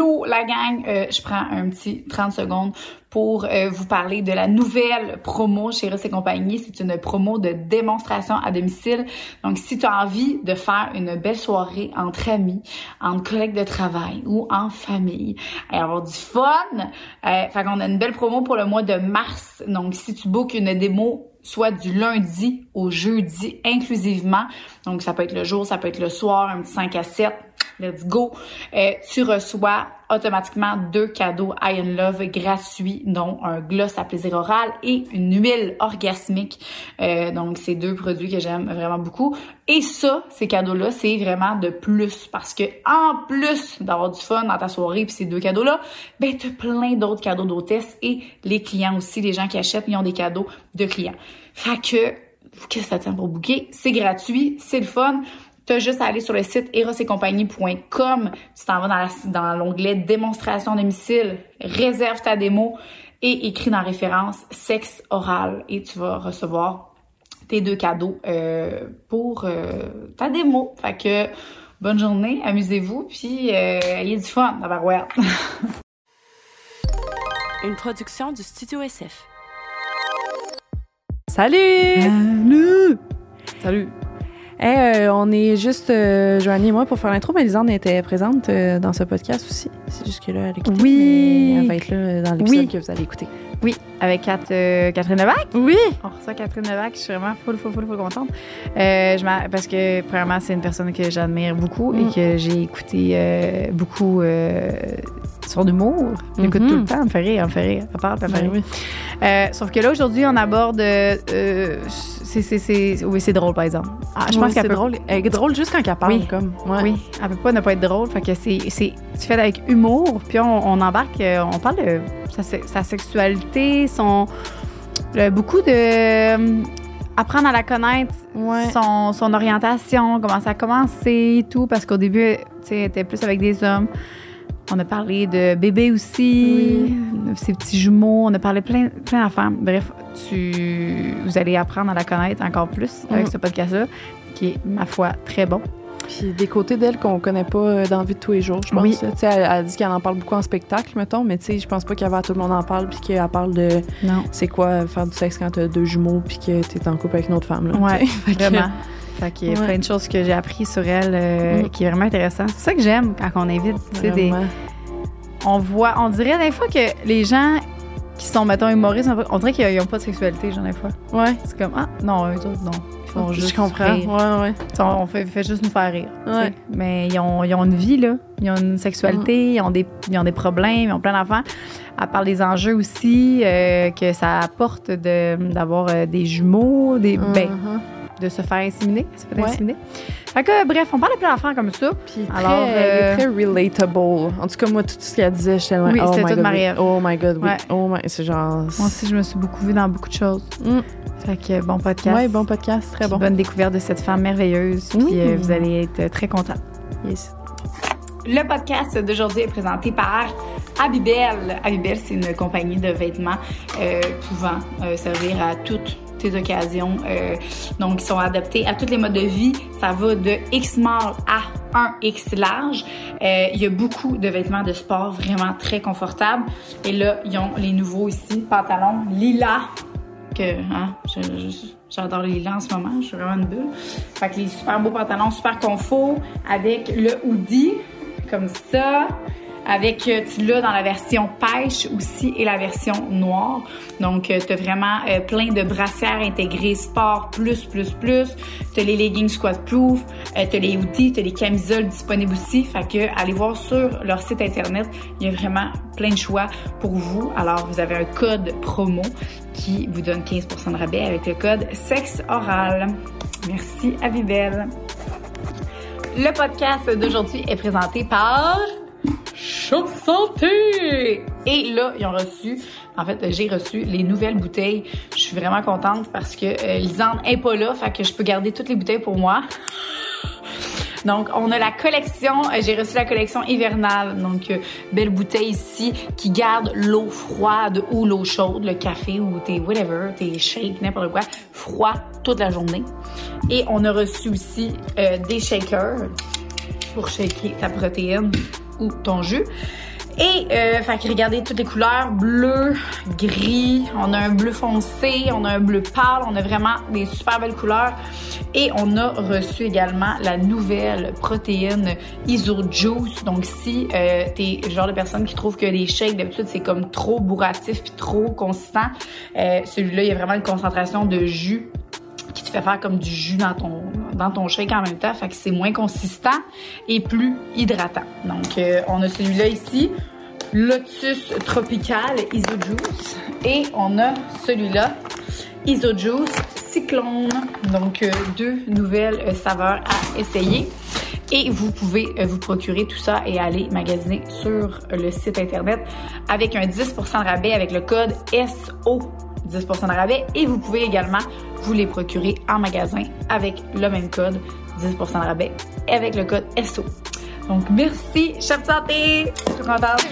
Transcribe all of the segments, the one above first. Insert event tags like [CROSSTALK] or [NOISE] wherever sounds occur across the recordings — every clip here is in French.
Hello la gang, euh, je prends un petit 30 secondes pour euh, vous parler de la nouvelle promo chez Ross et compagnie. C'est une promo de démonstration à domicile. Donc, si tu as envie de faire une belle soirée entre amis, entre collègues de travail ou en famille, et avoir du fun, euh, fait qu'on a une belle promo pour le mois de mars. Donc, si tu bookes une démo soit du lundi au jeudi inclusivement. Donc, ça peut être le jour, ça peut être le soir, un petit 5 à 7 let's go. Euh, tu reçois automatiquement deux cadeaux I and Love gratuits, dont un gloss à plaisir oral et une huile orgasmique. Euh, donc, c'est deux produits que j'aime vraiment beaucoup. Et ça, ces cadeaux-là, c'est vraiment de plus parce que en plus d'avoir du fun dans ta soirée puis ces deux cadeaux-là, ben t'as plein d'autres cadeaux d'hôtesse et les clients aussi, les gens qui achètent, ils ont des cadeaux de clients. Fait que qu'est-ce que ça tient pour bouquet? C'est gratuit, c'est le fun. Tu as juste à aller sur le site erosetcompagnie.com. Tu t'en vas dans l'onglet démonstration domicile, réserve ta démo et écris dans la référence sexe oral et tu vas recevoir tes deux cadeaux euh, pour euh, ta démo. Fait que bonne journée, amusez-vous, puis euh, ayez du fun dans la [LAUGHS] Une production du Studio SF. Salut! Salut! Salut! Hey, euh, on est juste euh, Joanie et moi pour faire l'intro, mais Lisanne était présente euh, dans ce podcast aussi. C'est juste que là, elle est Oui. elle va être là dans l'épisode que vous allez écouter. Oui, avec Kat, euh, Catherine Levac. Oui. On reçoit Catherine Levac. Je suis vraiment full, full, full, full contente. Euh, je m'a- parce que, premièrement, c'est une personne que j'admire beaucoup Mm. et que j'ai écouté euh, beaucoup euh, son humour. Je l'écoute Mhm. tout le temps. Elle me fait rire, elle me fait rire. Elle parle, elle me fait Ben rire. oui. Euh, sauf que là, aujourd'hui, on aborde. euh, euh, c'est, c'est, c'est, oui, c'est drôle, par exemple. Ah, je Oui, pense qu'elle peut- drôle. Elle est drôle juste quand elle parle, Oui. comme. Ouais. Oui, elle peut pas ne pas être drôle. Fait que c'est, c'est, c'est fait avec humour. Puis on, on embarque, euh, on parle de sa, se- sa sexualité, son. beaucoup de. apprendre à la connaître, Ouais. son, son orientation, comment ça a commencé tout. Parce qu'au début, tu sais, elle était plus avec des hommes. On a parlé de bébé aussi, de ses petits jumeaux. On a parlé plein, plein d'affaires. Bref, tu, vous allez apprendre à la connaître encore plus avec Mm. ce podcast-là, qui est, ma foi, très bon. Puis des côtés d'elle qu'on connaît pas euh, dans la vie de tous les jours, je pense. Oui. Elle, elle dit qu'elle en parle beaucoup en spectacle, mettons, mais tu sais, je pense pas qu'avant tout le monde en parle, puis qu'elle parle de Non. c'est quoi faire du sexe quand t'as deux jumeaux, puis que t'es en couple avec une autre femme. Là, Ouais, [LAUGHS] Vraiment. Fait qu'il y a Ouais. plein de choses que j'ai appris sur elle euh, Mm. qui est vraiment intéressant. C'est ça que j'aime quand on invite, tu sais, des... On voit, on dirait des fois que les gens qui sont, mettons, humoristes, on dirait qu'ils n'ont pas de sexualité, genre, des fois. Ouais. C'est comme, ah, non, eux autres, non. Ils font juste je comprends. rire. Ouais, ouais. On fait, fait juste nous faire rire. Ouais. Mais ils ont, ils ont une vie, là. Ils ont une sexualité, ils, ont des, ils ont des problèmes, ils ont plein d'enfants. Elle parle des enjeux aussi euh, que ça apporte de- d'avoir euh, des jumeaux, des, ben, Mhm. De se faire inséminer. Se faire Ouais. inséminer. Fait que, bref, on parle de plein d'affaires comme ça. Puis très, Alors, elle est euh, très relatable. En tout cas, moi, tout ce qu'elle disait, j'étais tellement. Oui, oh c'était toute Marie-Ève. oui. Oh my god, oui. Ouais. Oh my. C'est genre. Moi aussi, je me suis beaucoup vue dans beaucoup de choses. Mm. Fait que, bon podcast. Ouais, bon podcast, très bon. Bonne découverte de cette femme merveilleuse. Oui. Puis euh, vous allez être très contents. Yes. Le podcast d'aujourd'hui est présenté par Abibel. Abibel, c'est une compagnie de vêtements euh, pouvant euh, servir à toutes tes. Euh, donc, ils sont adaptés à tous les modes de vie. Ça va de X small à 1 X large. Euh, il y a beaucoup de vêtements de sport vraiment très confortables. Et là, ils ont les nouveaux ici, pantalons lilas que hein, j'adore les lilas en ce moment, je suis vraiment une bulle. Fait que les super beaux pantalons, super confort, avec le hoodie, comme ça, avec, euh, tu l'as dans la version pêche aussi et la version noire. Donc, euh, t'as vraiment euh, plein de brassières intégrées sport plus, plus, plus. T'as les leggings squat proof, euh, t'as les hoodies, t'as les camisoles disponibles aussi. Fait que, allez voir sur leur site internet, il y a vraiment plein de choix pour vous. Alors, vous avez un code promo qui vous donne 15% de rabais avec le code sexe oral. Merci à Vibel. Le podcast d'aujourd'hui est présenté par Shop Santé! Et là, ils ont reçu, en fait, j'ai reçu les nouvelles bouteilles. Je suis vraiment contente parce que euh, Lisande est pas là, fait que je peux garder toutes les bouteilles pour moi. Donc, on a la collection, euh, j'ai reçu la collection hivernale, donc euh, belle bouteille ici qui garde l'eau froide ou l'eau chaude, le café ou tes whatever, tes shakes, n'importe quoi, froid toute la journée. Et on a reçu aussi euh, des shakers pour shaker ta protéine ton jus. Et, euh, fait que regardez toutes les couleurs, bleu, gris, on a un bleu foncé, on a un bleu pâle, on a vraiment des super belles couleurs. Et on a reçu également la nouvelle protéine Iso Juice. Donc, si euh, t'es le genre de personne qui trouve que les shakes, d'habitude, c'est comme trop bourratif puis trop consistant, euh, celui-là, il y a vraiment une concentration de jus qui te fait faire comme du jus dans ton dans ton shake en même temps, fait que c'est moins consistant et plus hydratant. Donc euh, on a celui-là ici, Lotus Tropical Iso Juice et on a celui-là Iso Juice Cyclone. Donc euh, deux nouvelles euh, saveurs à essayer. Et vous pouvez vous procurer tout ça et aller magasiner sur le site internet avec un 10% de rabais avec le code SO 10% de rabais et vous pouvez également vous les procurer en magasin avec le même code 10% de rabais avec le code SO. Donc merci, chef santé, je suis contente.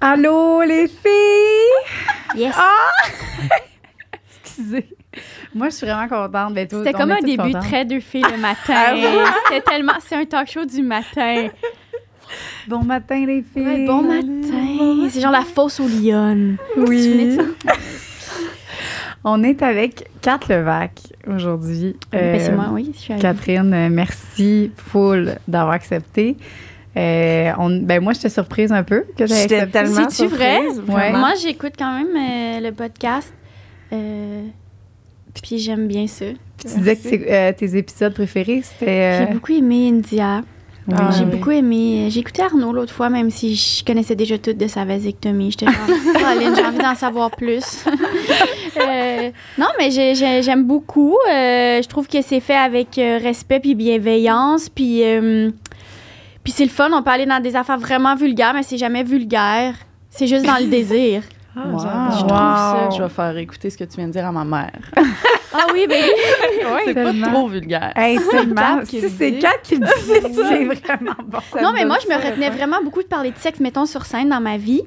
Allô, les filles! Yes. [LAUGHS] [LAUGHS] Moi, je suis vraiment contente. Ben, C'était comme un début très deux filles le [LAUGHS] matin. Ah? C'était tellement. C'est un talk show du matin. [LAUGHS] Bon matin, les filles. Ouais, bon matin. C'est genre la fosse aux lionnes. Oui. On est avec Kat Levac aujourd'hui. Ben, Euh, c'est moi, oui. Je suis avec Catherine, euh, merci full d'avoir accepté. Euh, on- ben moi, j'étais surprise un peu que J'étais accepté. tellement C'est-tu vrai? Ouais. Moi, j'écoute quand même euh, le podcast. Euh, puis j'aime bien ça. Puis tu disais que euh, tes épisodes préférés, c'était... J'ai euh, beaucoup aimé India. Ah, j'ai oui. beaucoup aimé. J'ai écouté Arnaud l'autre fois, même si je connaissais déjà tout de sa vasectomie. J'étais genre, [LAUGHS] Caroline, j'ai envie d'en savoir plus. [LAUGHS] Euh, non, mais j'ai- j'ai- j'aime beaucoup. Euh, je trouve que c'est fait avec euh, respect puis bienveillance. Puis, euh, puis c'est le fun. On peut aller dans des affaires vraiment vulgaires, mais c'est jamais vulgaire. C'est juste dans le désir. Ah, Wow. Je trouve ça. Je vais faire écouter ce que tu viens de dire à ma mère. Ah oui, ben [LAUGHS] c'est pas trop vulgaire. Hey, tellement. Si c'est. Kat qui le dit, c'est vraiment bon. Non, mais moi, je me retenais vraiment beaucoup de parler de sexe, mettons, sur scène dans ma vie.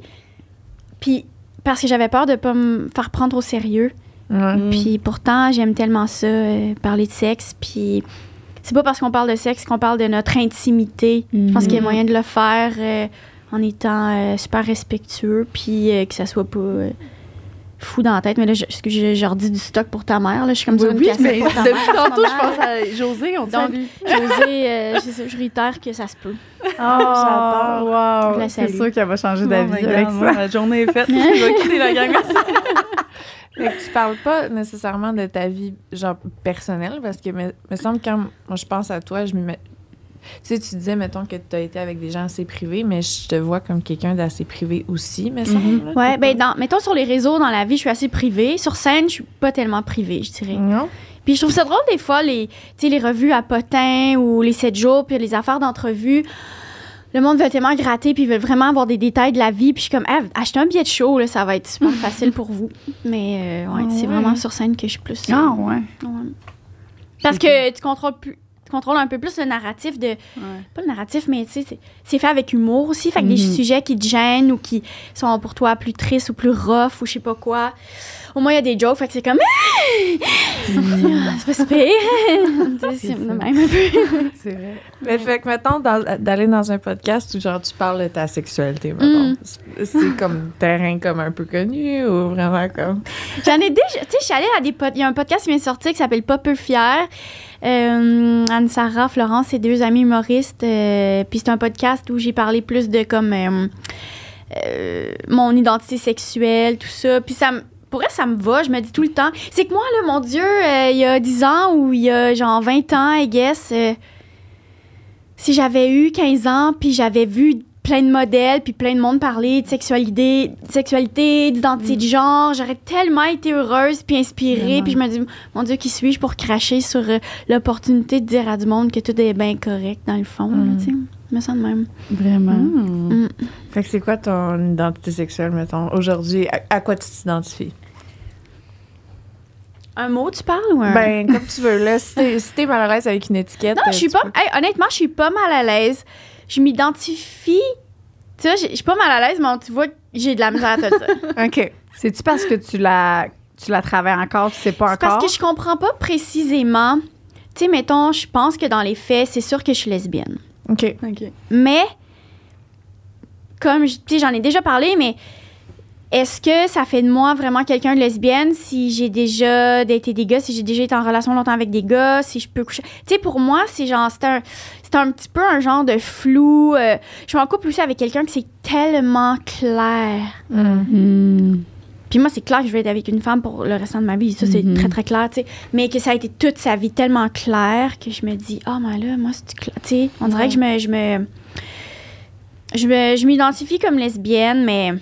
Puis, parce que j'avais peur de pas me faire prendre au sérieux. Mm. Puis, pourtant, j'aime tellement ça, euh, parler de sexe. Puis, c'est pas parce qu'on parle de sexe qu'on parle de notre intimité. Je pense qu'il y a moyen de le faire euh, en étant euh, super respectueux, puis euh, que ça soit pas euh, fou dans la tête. Mais là, je, je, je, je redis du stock pour ta mère. Là. Je suis comme Oui, ça, oui, mais pour ta depuis mère, tantôt, je pense à José, on Donc. José, euh, ça, je réitère que ça se peut. Oh, [LAUGHS] j'adore. wow. Je C'est sûr qu'elle va changer Bon, d'avis ben, avec ça. moi, La journée est faite. [LAUGHS] Je vais quitter la gang. [LAUGHS] Fait que tu parles pas nécessairement de ta vie genre personnelle parce que me, me semble quand moi je pense à toi, je me mets- tu sais tu disais mettons que tu as été avec des gens assez privés mais je te vois comme quelqu'un d'assez privé aussi me semble. là. Ouais, ben dans, mettons sur les réseaux, dans la vie, je suis assez privée. Sur scène, je suis pas tellement privée, je dirais. non. Puis je trouve ça drôle des fois, les, tu sais, les revues à potin ou les 7 jours, puis les affaires d'entrevue. Le monde veut tellement gratter, puis ils veulent vraiment avoir des détails de la vie. Puis je suis comme, Ah, achetez un billet de show, là, ça va être super facile pour vous. Mais euh, ouais, Ah c'est ouais. vraiment sur scène que je suis plus. euh, Ah, ouais. ouais. Parce que tu contrôles plus. Tu contrôles un peu plus le narratif de. Pas le narratif, mais tu sais, c'est- c'est fait avec humour aussi. Fait que des Mhm. sujets qui te gênent ou qui sont pour toi plus tristes ou plus rough ou je sais pas quoi. Au moins, il y a des jokes, fait que c'est comme. Ah, c'est pas si pire. [LAUGHS] C'est de même un peu. [LAUGHS] C'est vrai. Mais fait que mettons d'aller dans un podcast où genre tu parles de ta sexualité mettons. Mm. C'est- C'est comme terrain comme un peu connu ou vraiment comme? J'en ai déjà. Tu sais, je suis allée à des pod- Il y a un podcast qui vient de sortir qui s'appelle Pas peu fier. Euh, Anne-Sara, Florence et deux amis humoristes. euh, Puis c'est un podcast où j'ai parlé plus de comme. euh, euh, mon identité sexuelle, tout ça. Puis ça me. Pour elle, ça me va, je me dis tout le temps. C'est que moi, là, mon Dieu, euh, il y a 10 ans ou il y a genre 20 ans, I guess, euh, si j'avais eu 15 ans, puis j'avais vu plein de modèles, puis plein de monde parler de sexualité, de sexualité d'identité de genre, j'aurais tellement été heureuse, puis inspirée, puis je me dis, mon Dieu, qui suis-je pour cracher sur euh, l'opportunité de dire à du monde que tout est bien correct, dans le fond, Mm. Me sens de même. Vraiment? Hmm. Fait que c'est quoi ton identité sexuelle mettons aujourd'hui? À, à quoi tu t'identifies? Un mot, tu parles, ou un... Ben comme tu veux là si t'es si mal à l'aise avec une étiquette Non, je suis pas. peux- hey, honnêtement, je suis pas mal à l'aise. Je m'identifie Tu vois, j'ai- je suis pas mal à l'aise, mais tu vois, j'ai de la misère à te dire. [LAUGHS] OK. C'est-tu parce que tu la, tu la travailles encore, tu sais pas C'est encore? parce que je comprends pas précisément. Tu sais, mettons, je pense que dans les faits, c'est sûr que je suis lesbienne. OK. OK. Mais, comme, tu sais, j'en ai déjà parlé, mais est-ce que ça fait de moi vraiment quelqu'un de lesbienne si j'ai déjà daté des gars, si j'ai déjà été en relation longtemps avec des gars, si je peux coucher? Tu sais, pour moi, c'est genre, c'est un, c'est un petit peu un genre de flou. euh, je suis en couple aussi avec quelqu'un que c'est tellement clair. Hmm. Puis moi, c'est clair que je vais être avec une femme pour le restant de ma vie. Ça, c'est Mhm. très, très clair, tu sais. Mais que ça a été toute sa vie tellement clair que je me dis, ah, mais là, moi, c'est clair. Tu sais, on dirait que je me. Je me je me- je m'identifie comme lesbienne, mais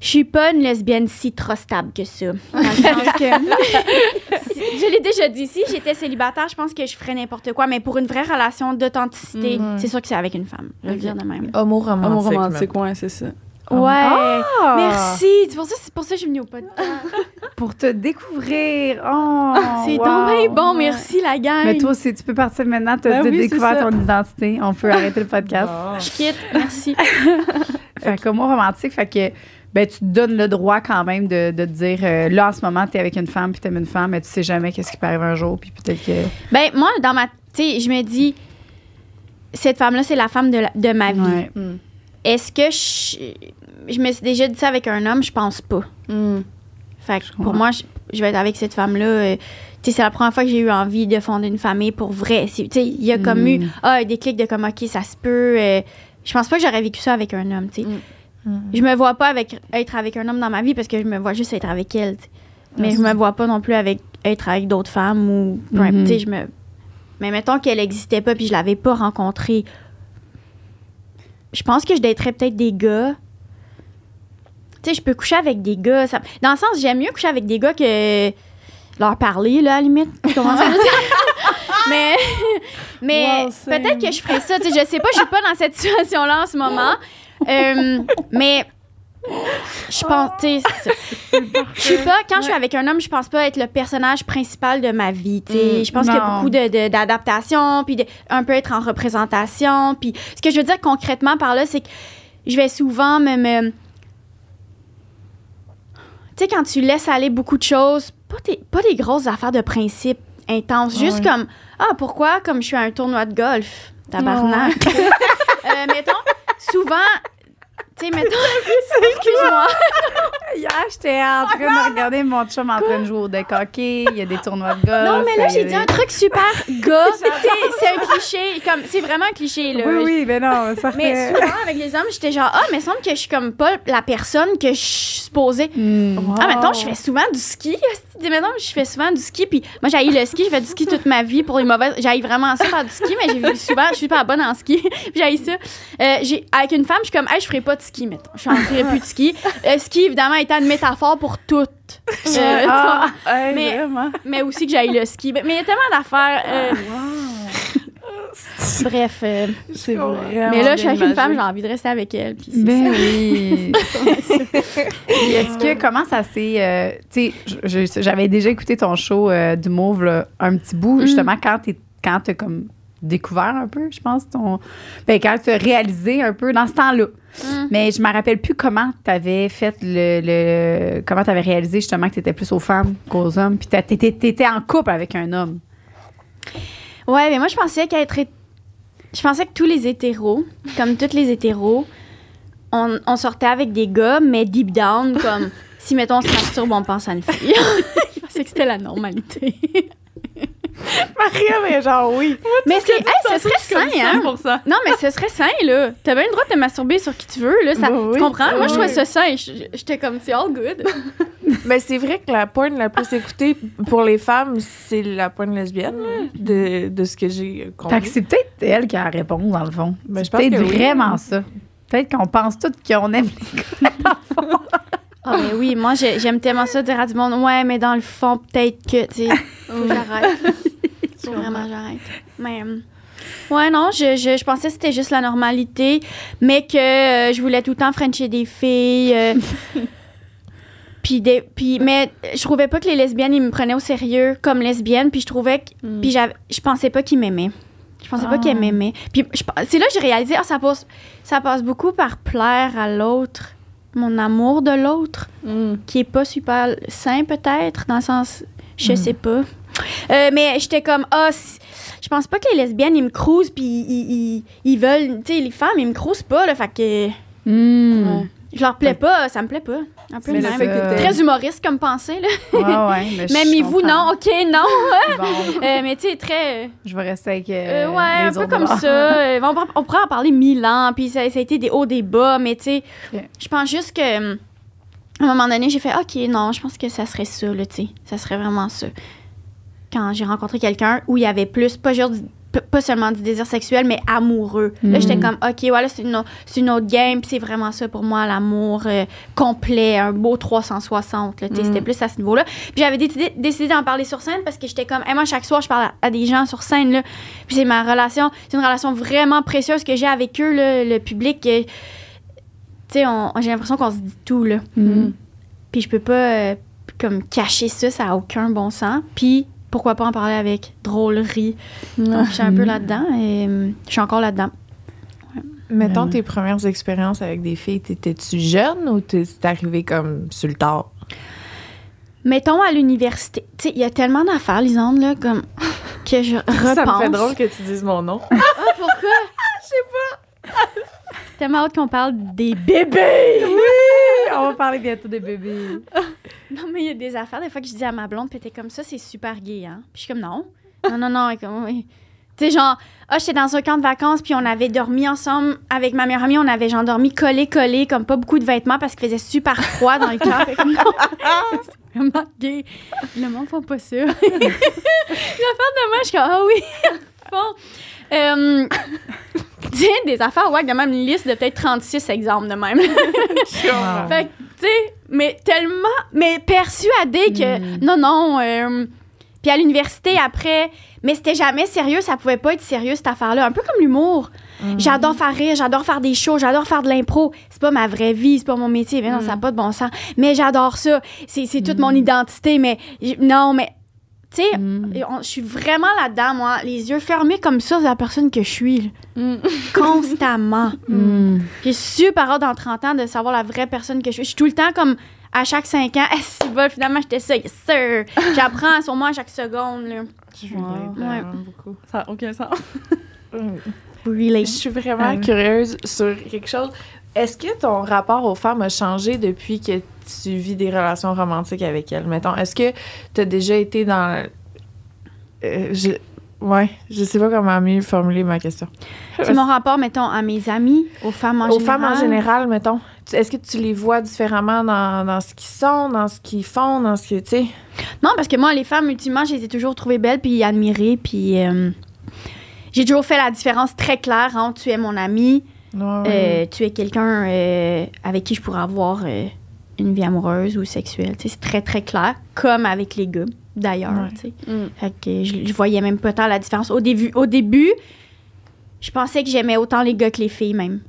je suis pas une lesbienne si trop stable que ça. Dans le sens que. [LAUGHS] Je l'ai déjà dit, si j'étais célibataire, je pense que je ferais n'importe quoi, mais pour une vraie relation d'authenticité, Mhm. c'est sûr que c'est avec une femme. Je vais le dire de même. Homo romantique. Amour romantique, ouais, c'est ça. Ouais. Ah! Merci. C'est pour ça, c'est pour ça que je suis venue au podcast. [LAUGHS] Pour te découvrir. Oh, [LAUGHS] C'est wow. bon, merci la gang. Mais toi aussi, tu peux partir maintenant, tu as Ben oui, découvert ton identité. On peut arrêter le podcast. Je quitte, merci. [LAUGHS] Fait que moi, romantique, fait que ben, tu te donnes le droit quand même de, de te dire euh, là, en ce moment, tu es avec une femme, puis tu aimes une femme, mais tu sais jamais qu'est-ce qui peut arriver un jour, puis peut-être que. ben, moi, dans ma. Tu sais, je me dis, cette femme-là, c'est la femme de, la- de ma vie. Ouais. Est-ce que je. Je me suis déjà dit ça avec un homme, je pense pas. Fait que pour comprends. moi, je, je vais être avec cette femme-là. euh, tu sais, c'est la première fois que j'ai eu envie de fonder une famille pour vrai. C'est- Tu sais, il y a comme Mm. eu ah, des clics de comme, OK, ça se peut. euh, je pense pas que j'aurais vécu ça avec un homme, tu sais. Mm. Je me vois pas avec, être avec un homme dans ma vie parce que je me vois juste être avec elle. Mais je me vois pas non plus avec être avec d'autres femmes ou peu importe, tu sais, je me mais mettons qu'elle existait pas puis je l'avais pas rencontrée je pense que je daterais peut-être des gars tu sais je peux coucher avec des gars ça- dans le sens j'aime mieux coucher avec des gars que leur parler là à la limite. [LAUGHS] Mais mais Wow, peut-être que je ferais ça. Tu sais je sais pas je suis pas dans cette situation là en ce moment. Euh, mais je pense, tu je suis pas, quand je suis avec un homme, je pense pas être le personnage principal de ma vie, tu sais. Mm, je pense qu'il y a beaucoup de- de- d'adaptation, puis de- un peu être en représentation, puis ce que je veux dire concrètement par là, c'est que je vais souvent me... me- tu sais, quand tu laisses aller beaucoup de choses, pas des, pas des grosses affaires de principe intenses, juste Ouais. comme, ah, pourquoi, comme je suis à un tournoi de golf, tabarnak. [LAUGHS] Euh, mettons, souvent, tu sais, mettons, [LAUGHS] excuse-moi. [LAUGHS] Hier, j'étais en train de regarder mon chum en train de jouer au deck hockey. Il y a des tournois de golf. Non, mais là, j'ai dit des- un truc super gars. [LAUGHS] C'est un cliché. Comme, c'est vraiment un cliché, là. Oui, oui, mais non, ça Mais souvent, avec les hommes, j'étais genre, ah, mais il semble que je suis comme pas la personne que je suis supposée. Hmm. Ah, maintenant, je fais souvent du ski. Dis, Maintenant, je fais souvent du ski. Puis moi, j'ai le ski. Je fais du ski toute ma vie pour les mauvaises. J'ai vraiment ça faire du ski, mais j'ai souvent, je suis pas bonne en ski. puis j'ai ça. Euh, j'ai, avec une femme, je suis comme, hey, je ferai pas de ski, mettons. Je ferai plus de ski. Euh, ski, évidemment, étant une métaphore pour tout. [LAUGHS] Euh, Ah. Hey, Mais- vraiment. mais aussi que j'aille le ski. Mais il y a tellement d'affaires. euh, Bref. euh, C'est vraiment. mais là, je suis avec une femme, j'ai envie de rester avec elle. Puis Ben ça. oui. [LAUGHS] Est-ce que comment ça s'est. euh, tu sais, j'avais déjà écouté ton show euh, du Mauve là, un petit bout, justement, quand tu quand as comme découvert un peu, je pense, ton. Ben, quand tu as réalisé un peu dans ce temps-là. Mm. Mais je me rappelle plus comment tu avais fait le. le- comment tu avais réalisé justement que tu étais plus aux femmes qu'aux hommes. Puis tu étais en couple avec un homme. Ouais, mais moi, je pensais qu'être. Je pensais que tous les hétéros, comme tous les hétéros, on, on sortait avec des gars, mais deep down, comme [LAUGHS] si, mettons, on se masturbe, on pense à une fille. [LAUGHS] je pensais que c'était la normalité. [LAUGHS] Maria, mais genre, oui. mais c'est. Hey, ce serait sain, hein? pour ça. Non, mais ce serait sain, là. T'as bien le droit de te masturber sur qui tu veux, là. Ça, oui. Tu comprends? Moi, je trouvais ça sain. Je- J'étais comme, c'est all good. [LAUGHS] Mais c'est vrai que la porn la plus écoutée pour les femmes, c'est la porn lesbienne, là, de, de ce que j'ai Fait compris. que c'est peut-être elle qui a la réponse, dans le fond. Ben, je c'est pense peut-être que oui. vraiment ça. Peut-être qu'on pense tous qu'on aime les gars. Ah, mais oui, moi, j'ai- j'aime tellement ça dire à du monde, ouais, mais dans le fond, peut-être que, tu sais, faut que j'arrête. [LAUGHS] Faut vraiment j'arrête. Mais, euh, ouais, non, je, je, je pensais que c'était juste la normalité, mais que euh, je voulais tout le temps frencher des filles. euh, [LAUGHS] puis des, puis, mais je trouvais pas que les lesbiennes, ils me prenaient au sérieux comme lesbienne, puis je trouvais que, puis j'avais- je pensais pas qu'ils m'aimaient. Je pensais pas qu'elle Ah. m'aimait. Puis c'est là que j'ai réalisé, ah, ça passe, ça passe beaucoup par plaire à l'autre, mon amour de l'autre, Mm. qui est pas super sain peut-être, dans le sens, je sais pas. Euh, mais j'étais comme, ah, si- je pense pas que les lesbiennes, ils me crousent, puis ils, ils- ils veulent, tu sais, les femmes, ils me crousent pas, là, fait que. Ouais. Je leur plais pas, ça me plaît pas. Un peu Mais même. Très humoriste comme pensée, là. Ouais, ouais. [LAUGHS] mais je Mais vous, comprends. non, ok, non. [LAUGHS] Bon, Euh, mais tu sais, très. euh, je vais rester avec. euh, ouais, un peu comme ça. On, pourrait- on pourrait en parler mille ans, puis ça, ça a été des hauts, des bas, mais tu sais, je pense juste que. À un moment donné, j'ai fait, OK, non, je pense que ça serait ça, là, tu sais. Ça serait vraiment ça. Quand j'ai rencontré quelqu'un où il y avait plus, pas, genre du- p- pas seulement du désir sexuel, mais amoureux. Là, j'étais comme, OK, voilà, c'est une, une autre game, puis c'est vraiment ça pour moi, l'amour euh, complet, un beau 360, là, tu sais. Mhm. C'était plus à ce niveau-là. Puis j'avais décidé, décidé d'en parler sur scène parce que j'étais comme, Hey, moi, chaque soir, je parle à, à des gens sur scène, là. Puis c'est ma relation, c'est une relation vraiment précieuse que j'ai avec eux, là, le public. euh, tu sais, j'ai l'impression qu'on se dit tout, là. Mhm. Puis je peux pas, euh, comme, cacher ça, ça a aucun bon sens. Puis pourquoi pas en parler avec? Drôlerie. Donc, je suis un peu là-dedans et euh, je suis encore là-dedans. Mettons tes premières expériences avec des filles, t'étais-tu jeune ou t'es c'est arrivé comme sur le tard? Mettons à l'université. Tu sais, il y a tellement d'affaires, Lisande, là, comme, que je repense. [LAUGHS] Ça me fait drôle que tu dises mon nom. Ah, pourquoi? [LAUGHS] Je sais pas. [LAUGHS] Tellement hâte qu'on parle des bébés. On va parler bientôt des bébés. [LAUGHS] Non, mais il y a des affaires, des fois, que je dis à ma blonde, puis t'es comme ça, c'est super gay, hein? Puis je suis comme, non. Non, non, non. comme, oui. Tu sais, genre, ah, j'étais dans un camp de vacances, puis on avait dormi ensemble avec ma meilleure amie. On avait, genre, dormi collé, collé, comme pas beaucoup de vêtements parce qu'il faisait super froid dans le camp. [LAUGHS] C'est vraiment gay. Le monde font pas ça. [LAUGHS] Les affaires de moi, je suis comme, ah oui, bon. Euh, des affaires, ouais, de même une liste de peut-être 36 exemples de même. [LAUGHS] Wow. Fait que, tu sais, mais tellement, mais persuadée que Mm. non, non. euh, puis à l'université après, mais c'était jamais sérieux, ça pouvait pas être sérieux cette affaire-là. Un peu comme l'humour. J'adore faire rire, j'adore faire des shows, j'adore faire de l'impro. C'est pas ma vraie vie, c'est pas mon métier, mais non, ça n'a pas de bon sens. Mais j'adore ça, c'est c'est toute mon identité, mais j- non, mais tu sais, Mm. je suis vraiment là-dedans, moi, les yeux fermés comme ça, c'est la personne que je suis. Mm. [LAUGHS] constamment. Mm. J'ai super hâte dans 30 ans de savoir la vraie personne que je suis. Je suis tout le temps comme à chaque 5 ans, eh, si bol, finalement, j'étais ça, yes sir. [LAUGHS] J'apprends sur moi à chaque seconde. Là. Wow. Ouais. beaucoup. Ça n'a aucun sens. [LAUGHS] Really? Je suis vraiment curieuse sur quelque chose. Est-ce que ton rapport aux femmes a changé depuis que tu vis des relations romantiques avec elles? Mettons, est-ce que tu as déjà été dans. Euh, je... Ouais, je sais pas comment mieux formuler ma question. [LAUGHS] C'est mon rapport, mettons, à mes amis, aux femmes en Aux général. femmes en général, mettons. Est-ce que tu les vois différemment dans, dans ce qu'ils sont, dans ce qu'ils font, dans ce que. Tu sais? Non, parce que moi, les femmes, ultimement, je les ai toujours trouvées belles puis admirées. Puis euh, j'ai toujours fait la différence très claire entre tu es mon ami, Ouais, euh, tu es quelqu'un euh, avec qui je pourrais avoir euh, une vie amoureuse ou sexuelle. C'est très, très clair, comme avec les gars, d'ailleurs. Ouais. Mm. Fait que je, je voyais même pas tant la différence. Au début, au début je pensais que j'aimais autant les gars que les filles, même.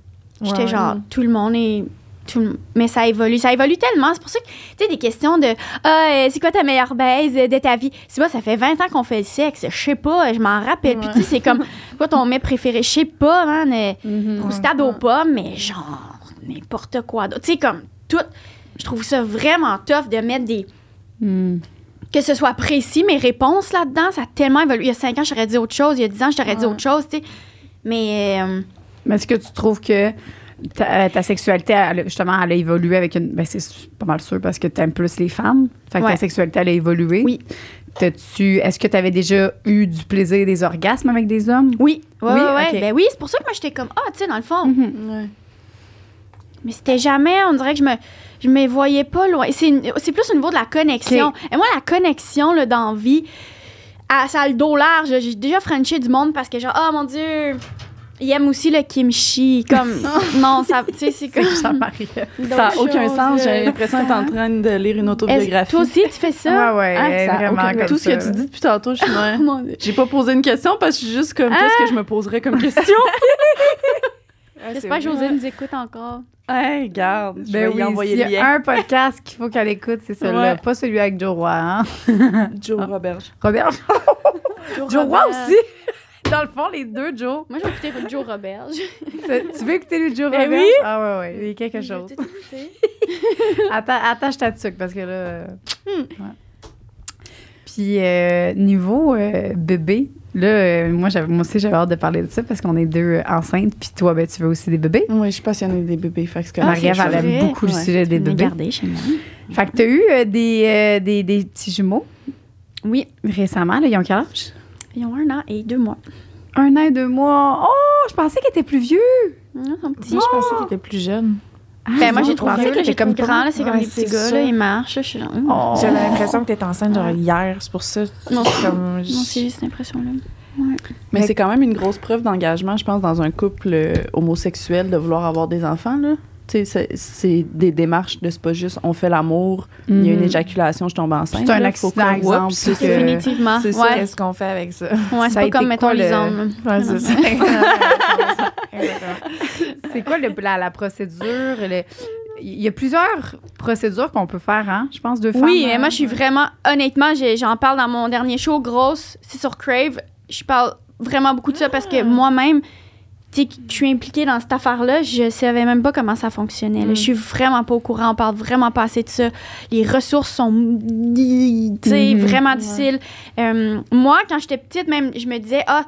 J'étais Ouais. genre, tout le monde est. tout le- mais ça évolue. Ça évolue tellement. C'est pour ça que, tu sais, des questions de Ah, euh, c'est quoi ta meilleure baise de ta vie? C'est pas, ça fait 20 ans qu'on fait le sexe. Je sais pas, je m'en rappelle. Puis, tu sais, c'est comme, [LAUGHS] quoi ton mets préféré? Je sais pas, man. euh, Mhm. Croustade aux pommes, mais genre, n'importe quoi. Tu sais, comme, tout. Je trouve ça vraiment tough de mettre des Mm. que ce soit précis, mes réponses là-dedans, ça a tellement évolué. Il y a 5 ans, j'aurais dit autre chose. Il y a 10 ans, j'aurais dit Ouais. autre chose, tu sais. Mais euh, Mais est-ce que tu trouves que ta, ta sexualité, elle a- justement, elle a évolué avec une. Ben, c'est pas mal sûr parce que tu aimes plus les femmes. Fait que Ouais. ta sexualité, elle a évolué. Oui. T'as-tu, est-ce que tu avais déjà eu du plaisir des orgasmes avec des hommes? oui, ouais, Oui, ouais. Ben oui, c'est pour ça que moi, j'étais comme, ah, tu sais, dans le fond. Mhm. Ouais. Mais c'était jamais, on dirait que je me, je me voyais pas loin. C'est, plus au niveau de la connexion. Et moi, la connexion, là, dans vie, ah, ça a le dos large. J'ai déjà frenché du monde parce que, genre, oh mon Dieu, il aime aussi le kimchi. Comme, [LAUGHS] non, ça, tu sais, c'est comme. [LAUGHS] Ça n'a aucun sens. J'ai l'impression d'être en train de lire une autobiographie. Toi aussi, tu fais ça? Ouais, ouais, Hein, vraiment aucun- comme Tout ce que tu dis depuis tantôt, je suis. [LAUGHS] Oh. J'ai pas posé une question parce que je suis juste comme qu'est-ce que je me poserais comme question? J'espère que José nous écoute encore. hey, regarde, je Ben vais oui, y envoyer le y a un podcast qu'il faut qu'elle écoute, c'est celui-là. Ouais. Pas celui avec Joe Roy, hein? Joe Roberge. Robert? Joe Joe Roy aussi? Dans le fond, les deux, Joe. Moi, je vais écouter Joe Roberge. [LAUGHS] tu veux écouter les Joe Ben Roberge? oui. Ah ouais, ouais, il y a quelque chose. [LAUGHS] Atta- attache ta tuque parce que là. Hmm. ouais. Puis euh, niveau euh, bébé, là, euh, moi, j'avais, moi aussi, j'avais hâte de parler de ça parce qu'on est deux enceintes. Puis toi, ben, tu veux aussi des bébés. Oui, je suis passionnée des bébés. Fait que Ah, elle aime beaucoup le Ouais. sujet des bébés. garder chez moi. Fait que t'as eu euh, des, euh, des, des petits jumeaux? Oui, récemment. Là, ils ont quel âge? Ils ont un an et deux mois. Un an et deux mois. Oh, je pensais qu'ils étaient plus vieux. Ils sont petits. Moi, je pensais qu'il était plus jeune. Ben, moi, non, j'ai vieux, qu'ils là, j'ai comme grand, là, c'est comme Ouais, des petits c'est gars, ça. là, ils marchent, là, je suis hum. Oh. J'avais l'impression que t'étais enceinte genre hier, c'est pour ça. Non. comme, Non, c'est juste cette impression-là. Mais c'est quand même une grosse preuve d'engagement, je pense, dans un couple euh, homosexuel de vouloir avoir des enfants. Là. C'est des démarches de c'est pas juste on fait l'amour, il y a une Mhm. éjaculation, je tombe enceinte. C'est un accident, exemple, c'est que- Définitivement. c'est ça. Ouais, Qu'est-ce qu'on fait avec ça? ouais c'est pas comme, mettons, les hommes. [LAUGHS] C'est ça. [LAUGHS] C'est quoi le- la, la procédure? le- Il y a plusieurs procédures qu'on peut faire, hein? Je pense deux femmes. Oui, mais euh, moi, je suis vraiment, honnêtement, j'en parle dans mon dernier show, Grosse, c'est sur Crave. Je parle vraiment beaucoup de ça parce que moi-même, sais, que je suis impliquée dans cette affaire-là, je savais même pas comment ça fonctionnait. là. Je suis vraiment pas au courant, on parle vraiment pas assez de ça. Les ressources sont, tu sais, Mhm. vraiment difficiles. Euh, moi, quand j'étais petite, même, je me disais, ah,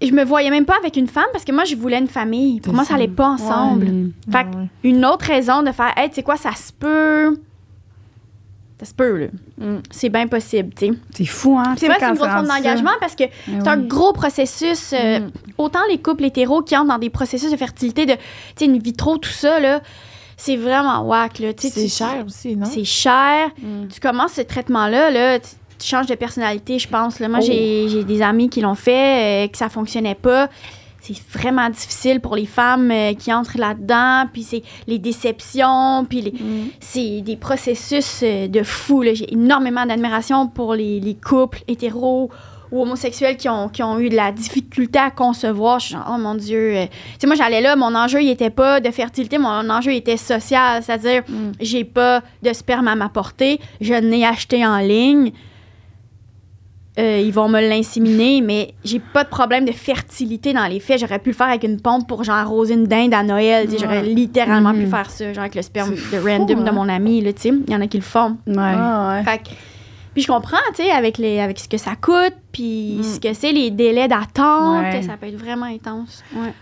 je me voyais même pas avec une femme parce que moi, je voulais une famille. Pour moi, ça allait pas ensemble. Mm. Fait une autre raison de faire, hey, tu sais quoi, ça se peut. Ça se peut, là. Mm. C'est bien possible, tu sais. C'est fou, hein? C'est vrai que c'est une grosse forme d'engagement parce que c'est un gros processus. euh, Mm. Autant les couples hétéros qui entrent dans des processus de fertilité, de, tu sais, une vitro, tout ça, là, c'est vraiment whack, là. Tu sais, C'est tu- cher aussi, non? C'est cher. Mm. Tu commences ce traitement-là, là, tu, tu changes de personnalité, je pense. Là. Moi, Oh. j'ai j'ai des amis qui l'ont fait, euh, que ça fonctionnait pas. C'est vraiment difficile pour les femmes euh, qui entrent là-dedans, puis c'est les déceptions, puis les- Mm. c'est des processus euh, de fou. J'ai énormément d'admiration pour les, les couples hétéros ou homosexuels qui ont, qui ont eu de la difficulté à concevoir. Je suis genre, oh mon Dieu. euh. Tu sais, moi, j'allais là, mon enjeu, il était pas de fertilité, mon enjeu, il était social. C'est-à-dire, Mm. j'ai pas de sperme à m'apporter, je n'ai acheté en ligne. Euh, ils vont me l'inséminer, mais j'ai pas de problème de fertilité dans les faits. J'aurais pu le faire avec une pompe pour genre arroser une dinde à Noël. tu sais, J'aurais littéralement Mhm. pu faire ça, genre avec le sperme de fou, random de hein? mon ami. là, tu sais. Il y en a qui le font. Ouais. Ah, ouais. Fait que- puis je comprends, tu sais, avec, les, avec ce que ça coûte, puis Mm. ce que c'est, les délais d'attente, Ouais. ça peut être vraiment intense. Ouais.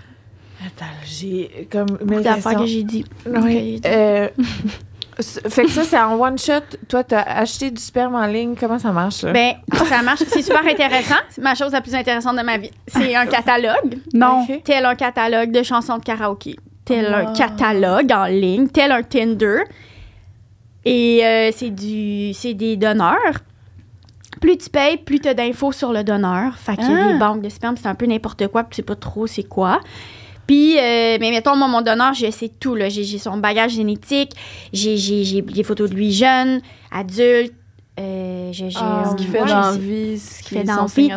Attends, j'ai comme Beaucoup d'affaires que j'ai dit. Oui. Euh, fait que ça, c'est en one shot. Toi, t'as acheté du sperme en ligne. Comment ça marche, ça? Ben, ça marche. C'est super intéressant. C'est ma chose la plus intéressante de ma vie. C'est un catalogue. Non. Tel un catalogue de chansons de karaoké, tel un Wow. catalogue en ligne, tel un Tinder. Et euh, c'est du c'est des donneurs. Plus tu payes, plus tu as d'infos sur le donneur. Fait qu'il y a Ah. des banques de sperme, c'est un peu n'importe quoi, puis tu sais pas trop c'est quoi. Puis, euh, mais mettons, moi, mon donneur, je sais tout. là. J'ai j'ai son bagage génétique, j'ai j'ai- j'ai des photos de lui jeune, adulte. euh, j'ai- j'ai- Ah, Ce qu'il fait ouais, dans la vie, ce ce qui qu'il fait dans la vie,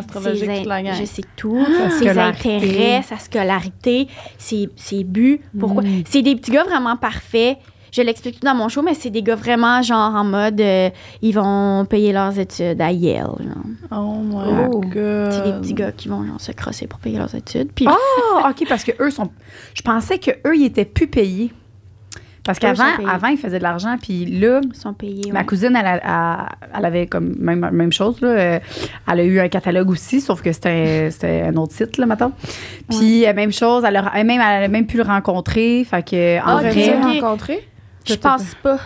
ses. Je sais tout. ses scolarité. intérêts, sa scolarité, ses, ses buts. Pourquoi? Mm. C'est des petits gars vraiment parfaits. Je l'explique tout dans mon show, mais c'est des gars vraiment genre en mode euh, ils vont payer leurs études à Yale. genre. Oh my Oh. god. C'est des petits gars qui vont genre, se crosser pour payer leurs études. Puis Ah, OK, parce que eux sont. Je pensais que eux ils étaient plus payés. Parce qu'avant, avant, ils faisaient de l'argent, puis là, ils sont payés. ma ouais. cousine, elle, a- a- elle avait comme même, même chose. Là. Euh, Elle a eu un catalogue aussi, sauf que c'était c'était un autre site, là, maintenant. Puis, euh, même chose, elle a, elle même, elle a même pu le rencontrer. Fait que, en Ah, vrai, rencontré? Je pense pas.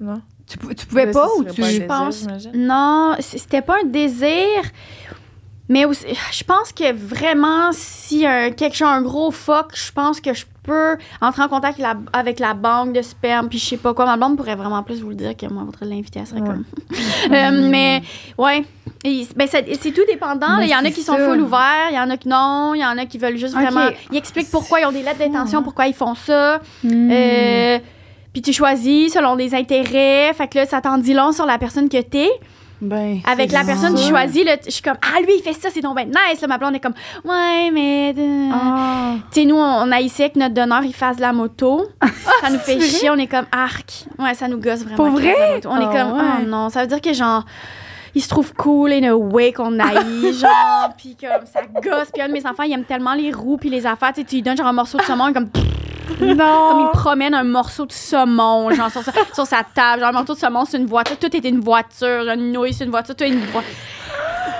Non. tu, tu pouvais Mais pas ça ou tu. pas je désir, pense-? Non, c'était pas un désir. Mais aussi, je pense que vraiment, si un, quelque chose, un gros fuck, je pense que je peux entrer en contact la- avec la banque de sperme, puis je sais pas quoi. Ma blonde pourrait vraiment plus vous le dire que moi, votre l'inviter, elle serait Ouais. comme. [LAUGHS] Euh, mais, ouais. Et ben, c'est tout dépendant. Il y en a qui sont full ouverts, il y en a qui non, il y en a qui veulent juste vraiment. Ils expliquent pourquoi ils ont des lettres d'intention, pourquoi ils font ça. Hmm. Euh, puis tu choisis selon des intérêts. Fait que là, ça t'en dit long sur la personne que t'es. Ben, Avec la personne que tu ça. choisis, là, je suis comme, ah, lui, il fait ça, c'est donc ben nice. Là, ma blonde est comme, ouais, mais. euh, Ah. Tu sais, nous, on, on haïssait que notre donneur, il fasse de la moto. ça nous fait chier. On est comme, arc. Ouais, ça nous gosse vraiment. Pour vrai? On est Ah comme, ouais. oh non. Ça veut dire que, genre, il se trouve cool in a way qu'on haït, [LAUGHS] genre, puis comme ça gosse. Puis un de mes enfants, il aime tellement les roues puis les affaires, tu sais, tu lui donnes genre un morceau de saumon, comme Non! comme il promène un morceau de saumon, genre sur sa, sur sa table. Genre, un morceau de saumon, c'est une voiture. Tout était une voiture. Une nouille, c'est une voiture. Tout est une voiture.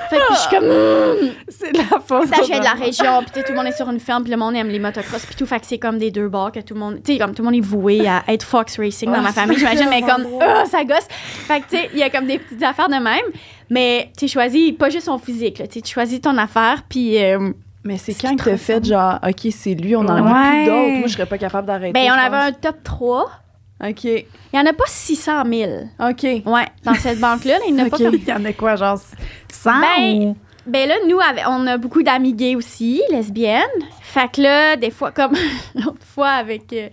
Fait que je suis comme, mm, C'est de la faute. ça, je de la région, puis tout le monde est sur une ferme, puis le monde aime les motocross, puis tout. Fait que c'est comme des deux bords que tout le monde, tu sais, comme tout le monde est voué à être Fox Racing dans ma famille, j'imagine, mais comme, ah, ça gosse. Fait que, tu sais, il y a comme des petites affaires de même, mais tu choisis pas juste son physique, là, tu sais, tu choisis ton affaire, puis. euh, Mais c'est Ce quand qui que t'as te fait genre, OK, c'est lui, on en a Ouais. plus d'autres. Moi, je serais pas capable d'arrêter. ben, on avait un top 3. OK. Il y en a pas 600 000. OK. Ouais, dans cette [LAUGHS] banque-là, là, il n'y en a pas Ok. comme Il y en a quoi, genre 100 Ben, ou- Ben là, nous, on a beaucoup d'amis gays aussi, lesbiennes. Fait que là, des fois, comme [LAUGHS] l'autre fois avec euh,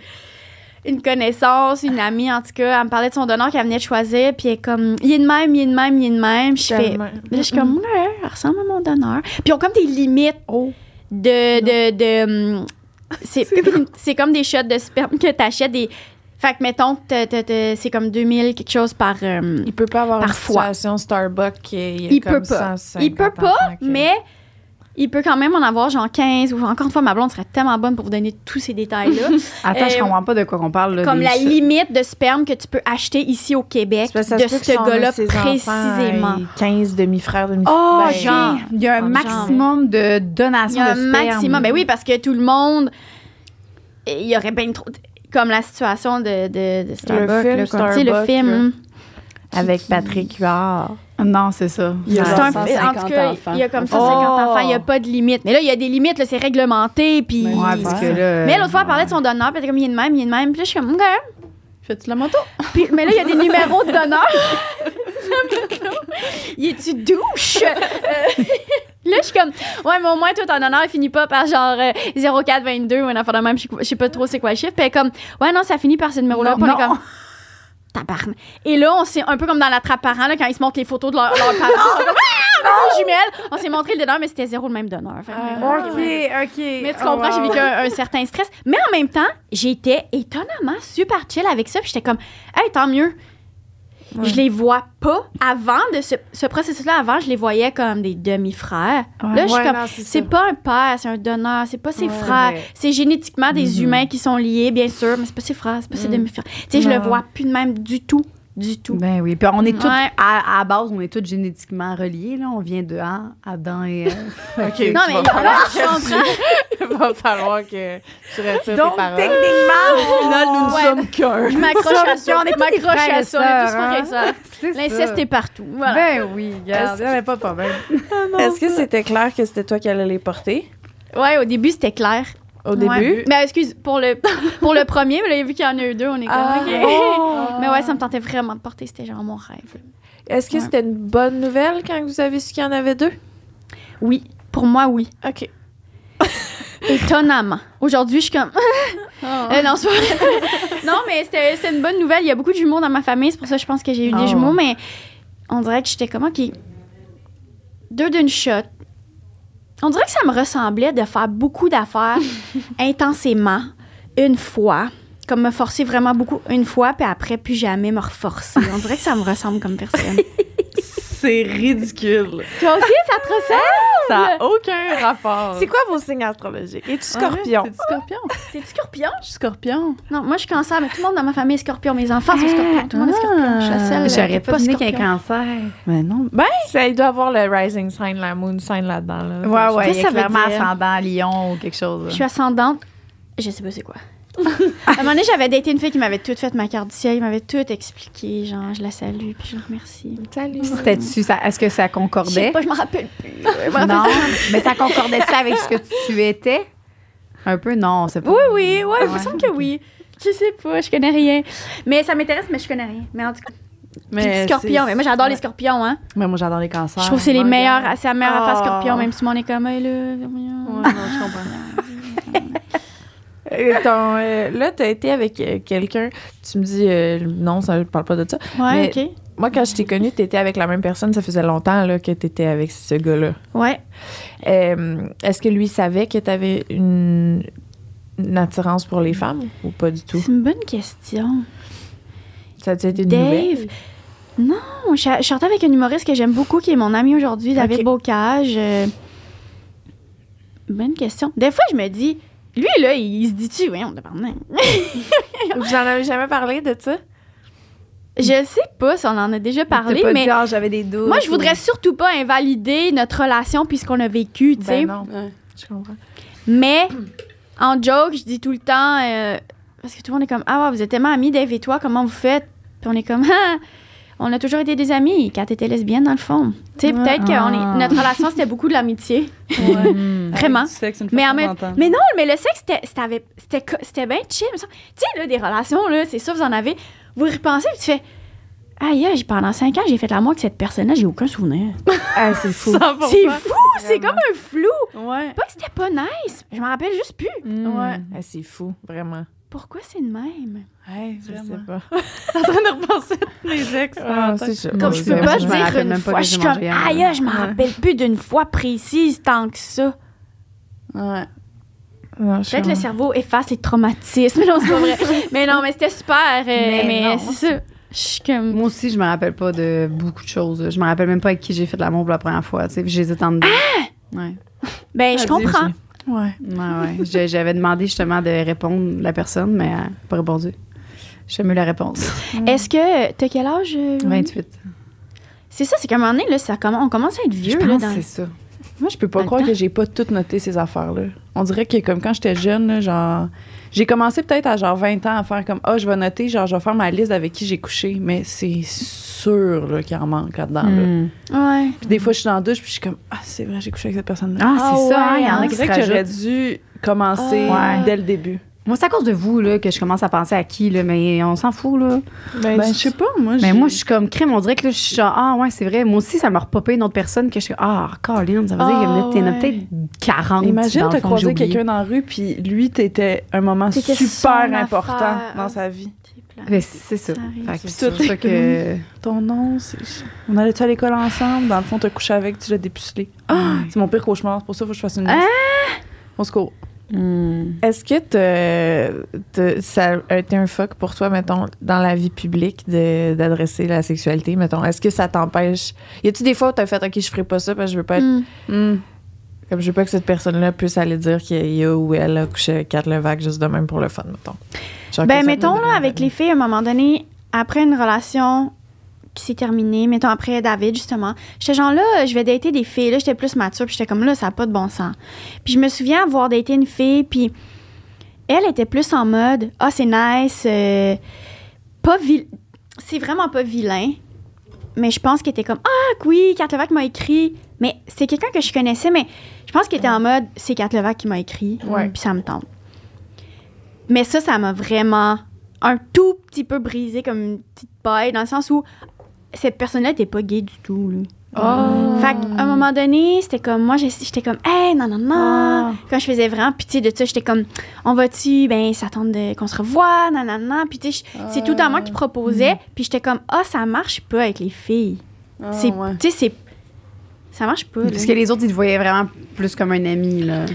une connaissance, une amie, en tout cas, elle me parlait de son donneur qu'elle venait de choisir, puis elle est comme, il est de même, il est de même, il est de même. Je fais, là, je suis comme, ouais, elle ressemble à mon donneur. Puis ils ont comme des limites Oh. de. de, de, hum, c'est [LAUGHS] [LAUGHS] c'est comme des shots de sperme que t'achètes. Des... Fait que, mettons, c'est comme 2000 quelque chose par. hum, Il peut pas avoir une situation Starbucks qui est Il peut pas. Il peut pas, mais il peut quand même en avoir genre 15 ou encore une fois, ma blonde serait tellement bonne pour vous donner tous ces détails-là. [LAUGHS] Attends, je Euh, comprends pas de quoi qu'on parle. Là, comme la limite de sperme que tu peux acheter ici au Québec de ce gars-là précisément. 15 demi-frères, demi Oh, ben, genre, il y a un Genre. maximum de Il donation y a un de sperme. maximum. Ben oui, parce que tout le monde. Il y aurait bien trop. Comme la situation de, de, de Starbucks. film là, tu sais, le Starbucks, film. Avec Patrick Huard. Non, c'est ça. Il y a un en 150 tout cas, enfants. il y a comme 150 Oh. enfants, il n'y a pas de limite. Mais là, il y a des limites, là, c'est réglementé. Puis... Ouais, parce que là. Mais l'autre fois, elle parlait de son donneur, puis elle était comme, il est de même, il est de même. Puis là, je suis comme, OK. Fais-tu la moto? Puis, mais là, il y a des numéros de donneur. [LAUGHS] il est-tu douche? Euh, là, je suis comme, ouais, mais au moins, toi, ton donneur, il finit pas par genre euh, 0422 ou un affaire de même. Je sais- pas trop c'est quoi le chiffre. Puis elle est comme, ouais, non, ça finit par ce numéro-là. Puis comme, Et là, on s'est un peu comme dans la trappe parent, là, quand ils se montrent les photos de leurs parents. Ils sont comme, ah, jumelles. On s'est montré le donneur, mais c'était zéro le même donneur. Fait Ah, ok, Ok, ouais. ok. Mais tu Oh, comprends, j'ai wow. vécu un, un certain stress. Mais en même temps, j'étais étonnamment super chill avec ça. Puis j'étais comme, hey, tant mieux. Je les vois pas. Avant de ce, ce processus-là, avant, je les voyais comme des demi-frères. Ouais. Là, je suis Ouais, comme, c'est pas un père, c'est un donneur. C'est pas ses Ouais. frères. Ouais. C'est génétiquement des Mhm. humains qui sont liés, bien sûr, mais c'est pas ses frères, c'est pas ses Mm. demi-frères. Tu sais, je le vois plus de même du tout. Du tout. Ben oui. Puis on est toutes, Ouais. à, à la base, on est toutes génétiquement reliés. Là. On vient de hein, Adam et Ève. [LAUGHS] OK, Non, mais il Il [LAUGHS] va falloir que tu retires Donc, tes paroles. techniquement, Au final, nous ne Ouais. sommes qu'un. Je m'accroche à ça. On est tous m'accroche à et ça. On est tous sœurs, frères et hein. [LAUGHS] L'inceste ça. est partout. Voilà. Ben oui, regarde, il n'y avait pas de problème. Est-ce que c'était clair que c'était toi qui allais les porter? Ouais, au début, c'était clair. Au Ouais. début? Mais excuse, pour le, [LAUGHS] pour le premier, mais là, vu qu'il y en a eu deux, on est comme, Ah. OK. Oh. Mais ouais, ça me tentait vraiment de porter. C'était genre mon rêve. Est-ce que Ouais. c'était une bonne nouvelle quand vous avez su qu'il y en avait deux? Oui, pour moi, oui. OK. [LAUGHS] Étonnamment. Aujourd'hui, je suis comme. Euh, [LAUGHS] non, c'est pas vrai. non, mais c'était c'était une bonne nouvelle. Il y a beaucoup de jumeaux dans ma famille. C'est pour ça que je pense que j'ai eu Oh. des jumeaux. Mais on dirait que j'étais comme, OK. Deux d'une shot. On dirait que ça me ressemblait de faire beaucoup d'affaires [LAUGHS] intensément une fois. Comme me forcer vraiment beaucoup une fois, puis après, plus jamais me reforcer. On dirait que ça me ressemble comme personne. [LAUGHS] C'est ridicule. Toi aussi, ça te ressemble? Ça n'a aucun rapport. C'est quoi vos signes astrologiques? Es-tu scorpion? T'es scorpion? T'es scorpion? Je suis scorpion. Non, moi, je suis cancer, mais tout le monde dans ma famille est scorpion. Mes enfants sont scorpions. Tout le monde est scorpion. Je suis la seule. euh, J'aurais pas deviné qu'il y a cancer. Mais non. Ben, Ça, il doit avoir le rising sign, la moon sign là-dedans. Là. Ouais, ouais, il Qu'est-ce que ça veut clairement dire? ascendant Lion ou quelque chose. Je suis ascendante. Je sais pas c'est quoi. À un moment donné, j'avais daté une fille qui m'avait tout fait ma carte du ciel, qui m'avait tout expliqué. Genre, je la salue, puis je la remercie. Salut. C'était-tu, ça- est-ce que ça Je sais concordait? pas, je m'en rappelle plus. Je me rappelle Non, mais ça concordait-tu avec ce que tu étais? Un peu, non, c'est pas. Oui, oui, ouais, il me Ouais. semble que oui. Je sais pas, je connais rien. Mais ça m'intéresse, mais je connais rien. Mais en tout cas, mais Puis scorpion. c'est- Mais moi, j'adore les scorpions, hein. Mais moi, j'adore les cancers. Je trouve que c'est les Ouais, meilleurs, c'est la meilleure affaire Oh. scorpion, même si mon est comme, hey, là, Ouais, non, je comprends. [LAUGHS] Euh, ton, euh, là, tu as été avec euh, quelqu'un. Tu me dis, euh, non, ça, je parle pas de ça. Ouais, Mais- ok. Moi, quand je t'ai connue, tu étais avec la même personne. Ça faisait longtemps là, que tu étais avec ce gars-là. Ouais. Est-ce que lui savait que tu avais une, une attirance pour les femmes ou pas du tout? C'est une bonne question. Ça a été une Dave, nouvelle? Non, je, je sortais avec un humoriste que j'aime beaucoup, qui est mon ami aujourd'hui, David. Bocage. Bonne question. Des fois, je me dis, lui, là, il, se dit-tu, oui, on te parle. [LAUGHS] Vous en avez jamais parlé de ça? Je sais pas si on en a déjà parlé, pas mais dit, Ah, j'avais des doutes. moi, je voudrais surtout pas invalider notre relation puis ce qu'on a vécu, tu sais. Ben non, Ouais. je comprends. Mais en joke, je dis tout le temps, euh, parce que tout le monde est comme, ah ouais, vous êtes tellement amis, Dave et toi, comment vous faites? Puis on est comme, [LAUGHS] ah, on a toujours été des amis quand t'étais lesbienne, dans le fond. Tu sais, Ouais. peut-être que Ah. notre relation, c'était beaucoup de l'amitié. Ouais. Vraiment. [LAUGHS] Avec du sexe une fois Mais en même. Mais non, mais le sexe, c'était- c'était c'était co- c'était bien chill. Tu sais, là, des relations, là, c'est sûr, vous en avez. Vous y repensez, puis tu fais, aïe, aïe, pendant cinq ans, j'ai fait l'amour avec cette personne-là, j'ai aucun souvenir. Ah, c'est fou. [LAUGHS] C'est fou, c'est comme un flou. Ouais. Pas que c'était pas nice, je m'en rappelle juste plus. Mm. Ouais. Ah, c'est fou, vraiment. Pourquoi c'est de même? Ouais, Je sais vraiment. pas. [LAUGHS] en train de repenser à tous mes ex. Ah. Comme Moi, je peux pas je me dire une fois, je suis comme, aïe, je m'en Ouais. rappelle plus d'une fois précise tant que ça. Ouais. Peut-être le cerveau efface les traumatismes. [LAUGHS] Non, c'est pas vrai. mais non, mais c'était super. euh, mais Mais non. c'est ça. Je suis comme. Moi aussi, je me rappelle pas de beaucoup de choses. Je me rappelle même pas avec qui j'ai fait de l'amour pour la première fois. Sais, j'hésite en dedans. Ouais. Ben, je comprends. Ouais. Ouais, J'avais demandé justement de répondre la personne, mais elle n'a pas répondu. J'ai mieux la réponse. Est-ce que. T'as quel âge? euh, Louis? 28. C'est ça, c'est qu'à un moment donné, là, ça commence, on commence à être Je vieux. là, dans- c'est ça. Moi, je peux pas croire temps. que j'ai pas tout noté ces affaires-là. On dirait que comme quand j'étais jeune, là, genre j'ai commencé peut-être à genre 20 ans à faire comme ah, je vais noter, genre je vais faire ma liste avec qui j'ai couché, mais c'est sûr là, qu'il en manque là-dedans. là. Hmm. Ouais. Puis des fois, je suis dans la douche, puis je suis comme ah, c'est vrai, j'ai couché avec cette personne-là. Ah, Ah c'est ça, hein, ouais, il y en a qui que j'aurais dû commencer Ouais. dès le début. Moi, c'est à cause de vous là, que je commence à penser à qui, là, mais on s'en fout. Là. Ben, Ben, je sais pas, moi. Mais moi, je suis comme crème. On dirait que là, je suis genre, ah ouais, c'est vrai. Moi aussi, ça m'a repopé une autre personne que je suis ah, Colin, ça veut dire qu'il y en a- Ah, ouais. peut-être 40. Imagine, croisé oublié. quelqu'un dans la rue, puis lui, t'étais un moment super important affaire. dans sa vie. Ben, c'est ça. Ça. Fait que C'est c'est pour tout. ça que. [LAUGHS] Ton nom, c'est. On allait-tu à l'école ensemble? Dans le fond, t'as couché avec, tu l'as dépucelé. Ah! [GASPS] C'est mon pire cauchemar, c'est pour ça qu'il faut que je fasse une liste. Au secours. Hmm. Est-ce que t'as- t'as- ça a été un fuck pour toi, mettons, dans la vie publique de- d'adresser la sexualité, mettons? Est-ce que ça t'empêche? Y a-tu des fois où t'as fait, OK, je ferai pas ça parce que je veux pas être. Hmm. Hmm. Comme je veux pas que cette personne-là puisse aller dire qu'il y a ou elle a couché avec Kat Levac juste de même pour le fun, mettons. Genre Ben, mettons, te- là, avec les filles, à un moment donné, après une relation qui s'est terminée, mettons, après David, justement, j'étais genre là, je vais dater des filles. Là, j'étais plus mature, puis j'étais comme là, ça n'a pas de bon sens. Puis je me souviens avoir daté une fille, puis elle était plus en mode, ah, c'est nice, euh, pas vil... C'est vraiment pas vilain, mais je pense qu'elle était comme, ah, oui, Kat Levac m'a écrit. Mais c'est quelqu'un que je connaissais, mais je pense qu'elle était en mode, c'est Kat Levac qui m'a écrit, Ouais. puis ça me tente. Mais ça, ça m'a vraiment un tout petit peu brisé comme une petite paille, dans le sens où cette personne-là n'était pas gay du tout. Là. Oh. Fait qu'à un moment donné, c'était comme, moi, j'étais comme, hey, non, non, non. Quand je faisais vraiment pitié de ça, j'étais comme, on va-tu, ben, s'attendre qu'on se revoie, non, non, non. Puis, tu sais, c'est tout à moi qui proposait. Puis, j'étais comme, ah, ça marche pas avec les filles. Ah, c'est, ouais. tu sais, c'est. Ça marche pas. là. Parce que les autres, ils te voyaient vraiment plus comme un ami, là.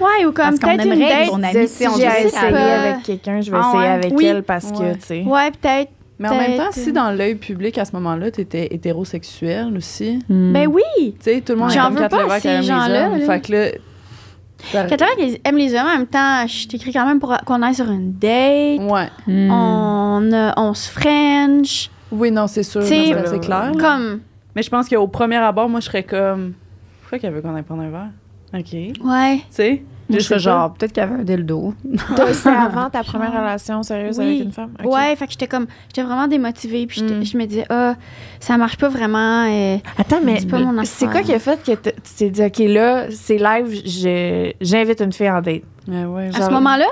Ouais, ou comme peut-être une aimerait date. ami, si j'ai essayé avec quelqu'un, je vais Ah essayer ouais? avec Oui. elle parce que, Ouais. tu sais. Ouais, peut-être. Mais en même temps, si dans l'œil public à ce moment-là, t'étais hétérosexuel aussi, Ben oui. tu sais, tout le monde Ouais. est J'en veux Kat pas ces aime les gens-là. Fait que là. les- aime les hommes, en même temps, je t'écris quand même pour qu'on aille sur une date. Ouais. Hmm. On, euh, on se French. Oui, non, c'est sûr. C'est- clair. Comme. Mais je pense qu'au premier abord, moi, je serais comme. Pourquoi qu'elle veut qu'on aille prendre un verre? OK. Tu Ouais. Je serais genre, peut-être qu'il y avait un dildo. C'était [LAUGHS] avant ta première relation sérieuse Oui. avec une femme? Ouais, fait que j'étais comme. J'étais vraiment démotivée. Puis Mm. je me disais, ah, ça marche pas vraiment. Attends, mais C'est c'est quoi qui a fait que tu t'es dit, OK, là, c'est live, je- j'invite une fille en date? Ouais, à ce moment-là?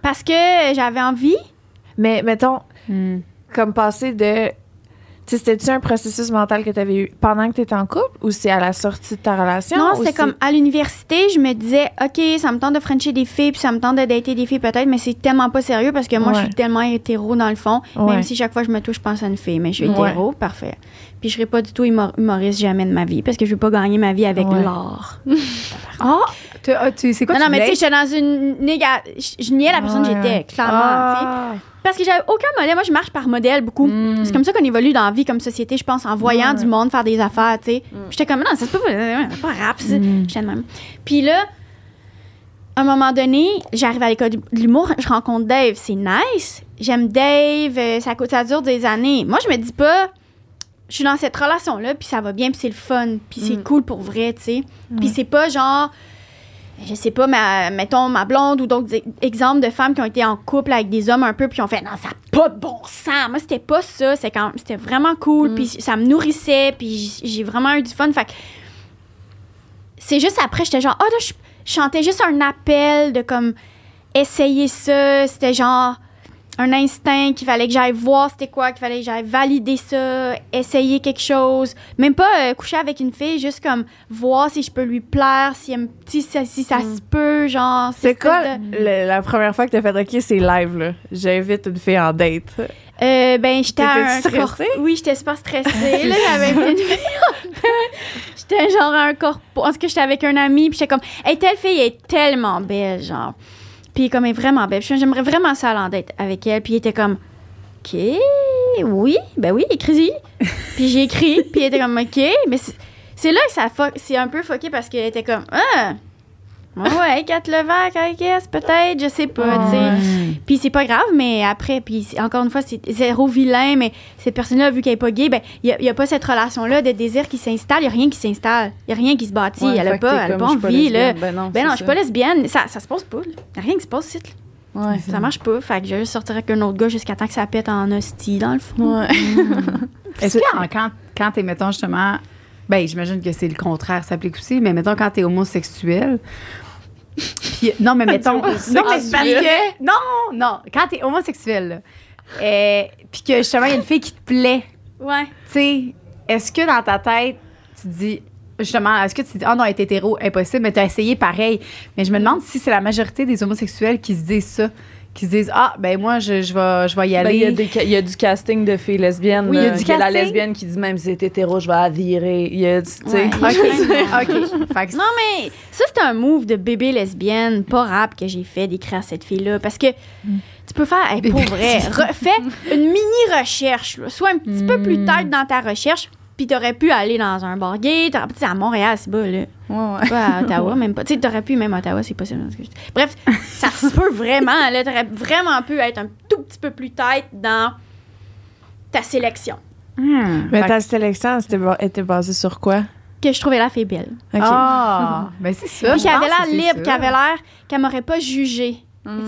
Parce que j'avais envie. Mais mettons, Hmm. comme passer de. C'était-tu un processus mental que tu avais eu pendant que tu étais en couple ou c'est à la sortie de ta relation? Non, c'est- comme à l'université, je me disais, OK, ça me tente de frencher des filles, puis ça me tente de dater des filles peut-être, mais c'est tellement pas sérieux parce que moi, je suis tellement hétéro dans le fond. Ouais. Même si chaque fois que je me touche, je pense à une fille, mais je suis Ouais. hétéro, parfait. Puis je serai pas du tout humor- humoriste jamais de ma vie parce que je veux pas gagner ma vie avec Ouais. l'art. [LAUGHS] Ah! Tu, tu, c'est quoi Non, tu non, mais tu sais, j'étais dans une néga... Je, niais la personne Ouais. que j'étais, clairement. Ah. parce que j'avais aucun modèle. Moi, je marche par modèle beaucoup. Mm. C'est comme ça qu'on évolue dans la vie, comme société, je pense, en voyant du monde faire des affaires, tu sais. Puis J'étais comme, non, ça peut pas, euh, c'est pas rap, ça. J'étais de même. Puis là, à un moment donné, j'arrive à l'école de l'humour, je rencontre Dave, c'est nice. J'aime Dave, euh, ça, ça dure des années. Moi, je me dis pas, je suis dans cette relation-là, puis ça va bien, puis c'est le fun, puis c'est cool pour vrai, tu sais. Puis c'est pas genre, je sais pas, ma, mettons ma blonde ou d'autres exemples de femmes qui ont été en couple avec des hommes un peu, puis ont fait, non, ça n'a pas de bon sens. Moi, c'était pas ça, c'était vraiment cool, puis ça me nourrissait, puis j'ai vraiment eu du fun. Fait que c'est juste après, j'étais genre, oh là, je je chantais juste un appel de comme essayer ça. C'était genre un instinct qu'il fallait que j'aille voir c'était quoi, qu'il fallait que j'aille valider ça, essayer quelque chose. Même pas euh, coucher avec une fille, juste comme voir si je peux lui plaire, si, elle me- si, ça- si ça se peut, genre. C'est quoi espèce de- le- la première fois que t'as fait OK, c'est live, là? J'invite une fille en date. Euh, ben, j'étais un corps. stressée? Oui, j'étais super stressée. là, [LAUGHS] j'avais une fille en tête. J'étais genre à un corps. En tout cas, j'étais avec un ami, puis j'étais comme, hey, telle fille est tellement belle, genre. Puis comme, elle est vraiment belle. J'aimerais vraiment ça aller en avec elle. Puis il était comme, OK, oui, ben oui, écris-y. puis j'ai écrit, puis il était comme, OK. Mais c'est- là que ça c'est un peu fucké parce qu'elle était comme, ah, ouais, Kat Levac, I guess, peut-être, je sais pas, tu sais. Puis c'est pas grave, mais après, puis c'est- encore une fois, c'est zéro vilain, mais cette personne-là, vu qu'elle est pas gay, ben, il n'y a, pas cette relation-là de désir qui s'installe. Il n'y a rien qui s'installe. Il n'y a rien qui se bâtit. Ouais, elle fait a que t'es pas, elle a pas envie, là. Ben non, Ben c'est non, je suis pas lesbienne. Ça, ça se passe pas, là. Il n'y a rien qui se passe ici, là. Ouais. Ça marche pas. Fait que je vais juste sortir avec un autre gars jusqu'à temps que ça pète en hostie, dans le fond. Ouais. [LAUGHS] Est-ce que quand, quand t'es, mettons, justement, ben, j'imagine que c'est le contraire s'applique aussi, mais mettons, quand t'es homosexuel, [LAUGHS] puis, non, mais mettons, [LAUGHS] non, mais parce que, non, non, quand t'es homosexuel, euh, puis que justement, il y a une fille qui te plaît, Ouais. tu sais, est-ce que dans ta tête, tu dis, justement, est-ce que tu dis, ah non, être hétéro, impossible, mais t'as essayé pareil. Mais je me demande si c'est la majorité des homosexuels qui se disent ça, qui se disent, ah, ben moi, je, je, vais, je vais y Ben, aller. il, y a y du casting de filles lesbiennes. Oui, il y a là, du la lesbienne qui dit même si c'est hétéro, je vais la virer. Il y a, du- tu sais. Ouais. [LAUGHS] OK, OK. Fait que Non, mais ça, c'est un move de bébé lesbienne, pas rap, que j'ai fait d'écrire à cette fille-là. Parce que tu peux faire, hey, pour vrai, [LAUGHS] refais une mini-recherche. là. Sois un petit peu plus tête dans ta recherche, puis t'aurais pu aller dans un bar gay. Tu sais, à Montréal, c'est bas, là. Ouais, ouais. Pas à [LAUGHS] Ottawa, même pas. Tu sais, t'aurais pu, même à Ottawa, c'est possible. Bref, ça se peut vraiment, là. T'aurais vraiment pu être un tout petit peu plus tête dans ta sélection. Hmm. Mais Fait ta sélection, c'était ba- était basée sur quoi? Que je trouvais la fille belle. OK. Ah, [LAUGHS] ben c'est ça. Puis qu'elle avait l'air libre, qu'elle avait l'air qu'elle m'aurait pas jugée.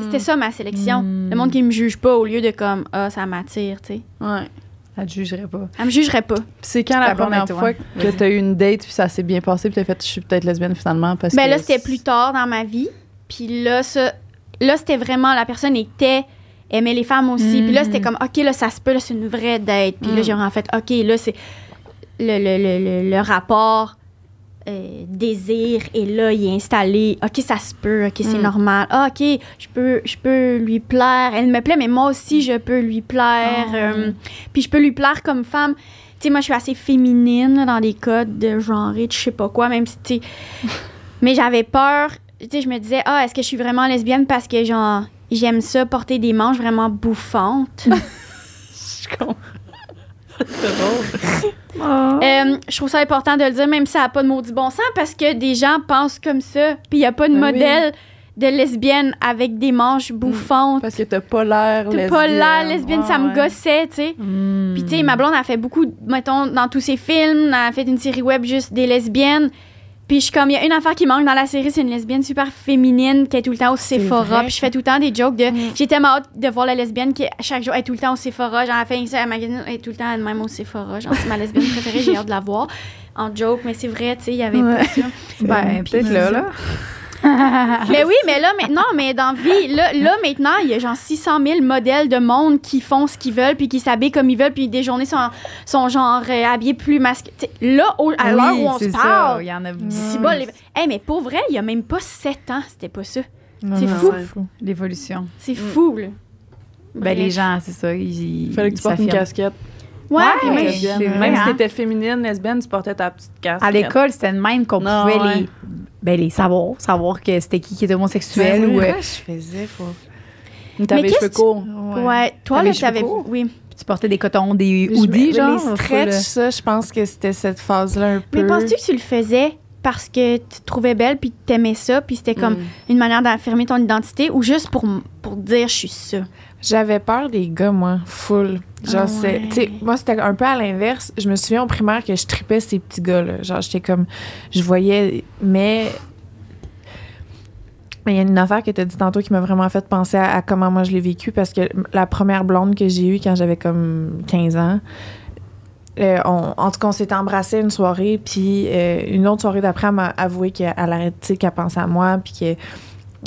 C'était ça ma sélection. Le monde qui me juge pas au lieu de comme ah ça m'attire, tu sais. Ouais. Elle te jugerait pas. Elle me jugerait pas. C'est quand la La première fois ouais. que Vas-y. t'as eu une date puis ça s'est bien passé puis t'as fait je suis peut-être lesbienne finalement parce Ben que là c'était plus tard dans ma vie. Puis là ça là c'était vraiment la personne était aimait les femmes aussi. Puis là c'était comme OK là ça se peut là c'est une vraie date. Puis là j'ai en fait OK là c'est le, le, le, le, le rapport euh, désir et là il est installé. Ok ça se peut ok c'est normal. Ah, ok je peux je peux lui plaire. Elle me plaît mais moi aussi je peux lui plaire euh, puis je peux lui plaire comme femme. Tu sais moi je suis assez féminine là, dans des codes de genre de je sais pas quoi même si tu mais j'avais peur tu sais je me disais ah est-ce que je suis vraiment lesbienne parce que genre j'aime ça porter des manches vraiment bouffantes? [LAUGHS] [LAUGHS] Je comprends. Euh, je trouve ça important de le dire, même si ça n'a pas de maudit bon sens, parce que des gens pensent comme ça, puis il n'y a pas de Ben oui. modèle de lesbienne avec des manches bouffantes. Parce que t'as pas l'air lesbienne. pas l'air lesbienne, ça me Ouais, gossait, tu sais. Puis, tu sais, ma blonde a fait beaucoup, mettons, dans tous ses films, elle a fait une série web juste des lesbiennes. Puis, je suis comme, il y a une affaire qui manque dans la série, c'est une lesbienne super féminine qui est tout le temps au Sephora. Puis, je fais tout le temps des jokes de. J'ai tellement hâte de voir la lesbienne qui, chaque jour, est tout le temps au Sephora. Genre, elle fait elle magazine, elle est tout le temps elle-même au Sephora. Genre, c'est ma lesbienne préférée, j'ai hâte de la voir. En joke, mais c'est vrai, tu sais, il y avait pas ça. [LAUGHS] Ben, peut-être là, là. [LAUGHS] Mais oui, mais là, maintenant, mais dans la vie, là, là, maintenant, il y a genre 600 000 modèles de monde qui font ce qu'ils veulent, puis qui s'habillent comme ils veulent, puis des journées sont, sont genre euh, habillés plus masculins. Là, au- à l'heure où on se c'est ça. parle, Il y en a si bas, les... Hey, mais pour vrai, il y a même pas 7 ans, c'était pas ça. C'est fou. c'est fou. l'évolution. C'est fou, là. Ben, Bref. les gens, c'est ça. Ils, Fallait que tu portes une casquette. Ouais, Ouais, puis même- lesbienne. Même si hein. t'étais féminine, lesbienne, tu portais ta petite casquette. À l'école, c'était même qu'on Non, pouvait ouais. les, ben, les savoir, savoir que c'était qui qui était homosexuel Ben oui, ou. euh, quoi je faisais pour. T'avais les qu'est-ce cheveux que courts. Ouais, toi, T'avais là, les t'avais. Oui. Tu portais des cotons, des Je- hoodies, les genre. stretch, full, ça, je pense que c'était cette phase-là un peu. Mais penses-tu que tu le faisais parce que tu te trouvais belle puis t'aimais ça puis c'était comme Mm. une manière d'affirmer ton identité ou juste pour, pour dire je suis ça? J'avais peur des gars, moi, full. Genre, Ah c'est- ouais. tu sais, moi, c'était un peu à l'inverse. Je me souviens au primaire que je tripais ces petits gars-là. Genre, j'étais comme, je voyais, mais. Il y a une affaire que tu as dit tantôt qui m'a vraiment fait penser à, à comment moi je l'ai vécu parce que la première blonde que j'ai eue quand j'avais comme 15 ans, euh, on- en tout cas, on s'était embrassé une soirée, puis euh, une autre soirée d'après, elle m'a avoué qu'elle arrêtait, qu'elle pensait à moi, puis qu'elle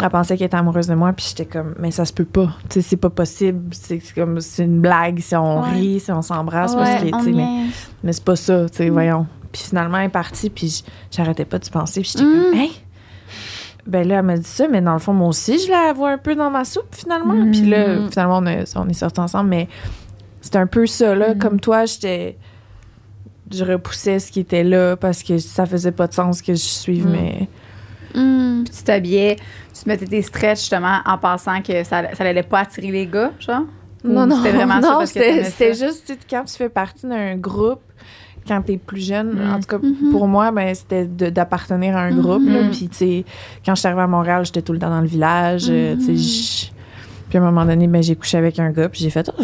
elle pensait qu'elle était amoureuse de moi, puis j'étais comme, mais ça se peut pas, tu sais, c'est pas possible, c'est comme, c'est une blague si on Ouais. rit, si on s'embrasse, parce que, Ouais, tu on sais, mais, c'est pas ça, tu sais, Mm. voyons. Puis finalement, elle est partie, puis j'arrêtais pas d'y penser, puis j'étais Mm. comme, hey! Ben là, elle m'a dit ça, mais dans le fond, moi aussi, je la vois un peu dans ma soupe, finalement. Mm. Puis là, finalement, on, a- on est sortis ensemble, mais c'était un peu ça, là. Mm. Comme toi, j'étais. Je repoussais ce qui était là parce que ça faisait pas de sens que je suive, Mm. mais. Mm. Puis tu t'habillais, tu te mettais tes stretch justement en pensant que ça, ça allait pas attirer les gars, genre? Non, non, c'était vraiment ça non, parce que c'était juste, quand tu fais partie d'un groupe, quand t'es plus jeune, Mm. en tout cas, Mhm. pour moi, ben, c'était d'appartenir à un groupe, là. Mhm. Puis, tu sais, quand je suis arrivée à Montréal, j'étais tout le temps dans le village, euh, tu sais, je- Puis, à un moment donné, ben, j'ai couché avec un gars, puis j'ai fait, oh,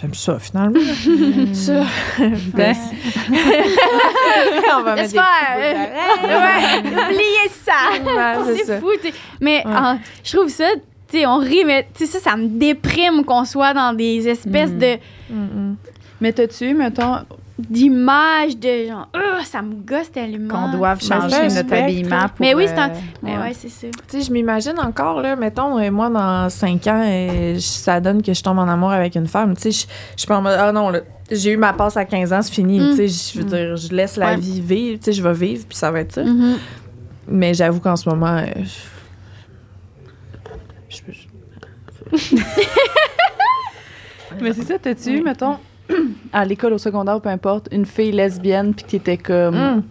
j'aime ça, finalement. [LAUGHS] ça. [LAUGHS] Ben, [LAUGHS] on va mettre Laisse des faire. ouais, oubliez ça. Ouais, c'est fou. t'sais. Mais Ouais. ah, je trouve ça, tu sais, on rit, mais tu sais, ça, ça me déprime qu'on soit dans des espèces Mm. de Mm, Mais t'as-tu eu, mettons, d'images de genre, Ah, ça me gosse tellement. Qu'on doive changer notre habillement pour... Mais oui, c'est un- euh, Mais ouais. ouais, c'est ça. Tu sais, je m'imagine encore, là, mettons, euh, moi, dans cinq ans, euh, ça donne que je tombe en amour avec une femme. Tu sais, je je suis pas en mode, ah non, là, j'ai eu ma passe à 15 ans, c'est fini. Mm. Tu sais, je veux dire, je laisse la Ouais. vie vivre. Tu sais, je vais vivre, puis ça va être ça. Mhm. Mais j'avoue qu'en ce moment, euh, je- [LAUGHS] mais c'est ça, t'as-tu eu, mettons, [CLEARS THROAT] à l'école, au secondaire, peu importe, une fille lesbienne, puis qui était comme. Mm.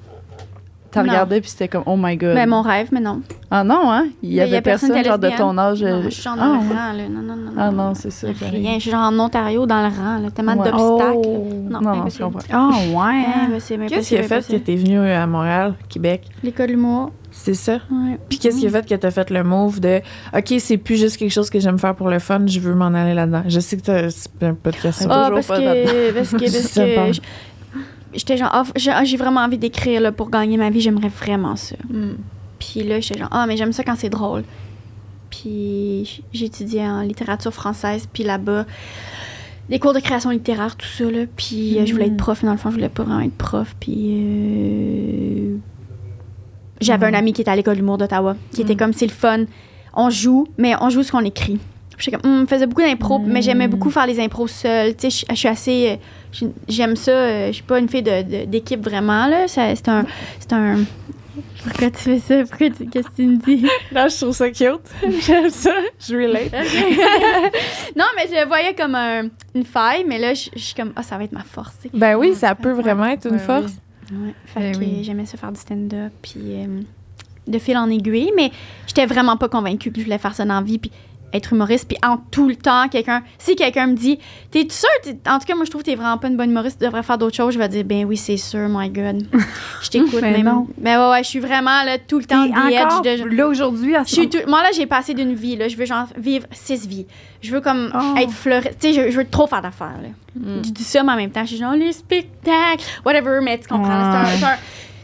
T'as regardé, puis c'était comme, oh my god. Ben, mon rêve, mais non. Ah non, hein? Il y y a avait personne genre, de ton âge. Non, je suis genre ah, dans le rang, là. Non, non, non. Ah non, c'est ça. Rien. Je suis genre en Ontario dans le rang, là. Tellement Ouais. d'obstacles. Oh. Non, Non, non, je comprends. Ah, ouais. Qu'est-ce qui a fait que t'es venu à Montréal, Québec? L'école de l'humour. C'est ça? Ouais. Puis qu'est-ce qui a fait que t'as fait le move de OK, c'est plus juste quelque chose que j'aime faire pour le fun, je veux m'en aller là-dedans. Je sais que t'as- c'est un peu de question. Ah, toujours parce pas que, [LAUGHS] [LAUGHS] parce que, parce que, j'étais genre, ah, j'ai j'ai vraiment envie d'écrire là, pour gagner ma vie, j'aimerais vraiment ça. Mm. Puis là, j'étais genre, ah, mais j'aime ça quand c'est drôle. Puis j- j'ai étudié en littérature française, puis là-bas, des cours de création littéraire, tout ça, là. Puis euh, je voulais être prof, mais dans le fond, je voulais pas vraiment être prof. Puis euh, j'avais un ami qui était à l'école d'humour d'Ottawa, qui était comme, c'est le fun, on joue, mais on joue ce qu'on écrit. Comme, Hum, faisais beaucoup d'impro, mais j'aimais beaucoup faire les impros seuls. Tu sais, je- je suis assez. euh, je- J'aime ça. euh, Je suis pas une fille de- de- d'équipe vraiment, là. C'est un. C'est un. Pourquoi tu fais ça? Pourquoi tu. Qu'est-ce que tu me dis? [LAUGHS] Là, je trouve ça cute. [LAUGHS] J'aime ça. Je relate. [LAUGHS] non, mais je le voyais comme un- une faille, mais là, je je suis comme, ah, ça va être ma force. Ben oui, ça peut vraiment être une Ouais, force. Ouais. Fait Ben que oui. j'aimais ça faire du stand-up, puis euh, de fil en aiguille, mais j'étais vraiment pas convaincue que je voulais faire ça dans la vie, puis être humoriste, puis en tout le temps, quelqu'un, si quelqu'un me dit, t'es sûr, t'es- en tout cas, moi, je trouve que t'es vraiment pas une bonne humoriste, tu devrais faire d'autres choses, je vais dire, ben oui, c'est sûr, my God. Je t'écoute Mais [LAUGHS] même. non. Ben ouais, ouais, je suis vraiment, là, tout le temps, T'es the edge de. là aujourd'hui à Je suis tout- moi, là, j'ai passé d'une vie, là. Je veux, genre, vivre six vies. Je veux, comme, Oh. être fleuriste. Tu sais, je, je veux trop faire d'affaires, là. Mm. Je dis ça, mais en même temps, je suis genre, les spectacles, whatever, mais tu comprends. là, c'est un- Ouais. c'est un-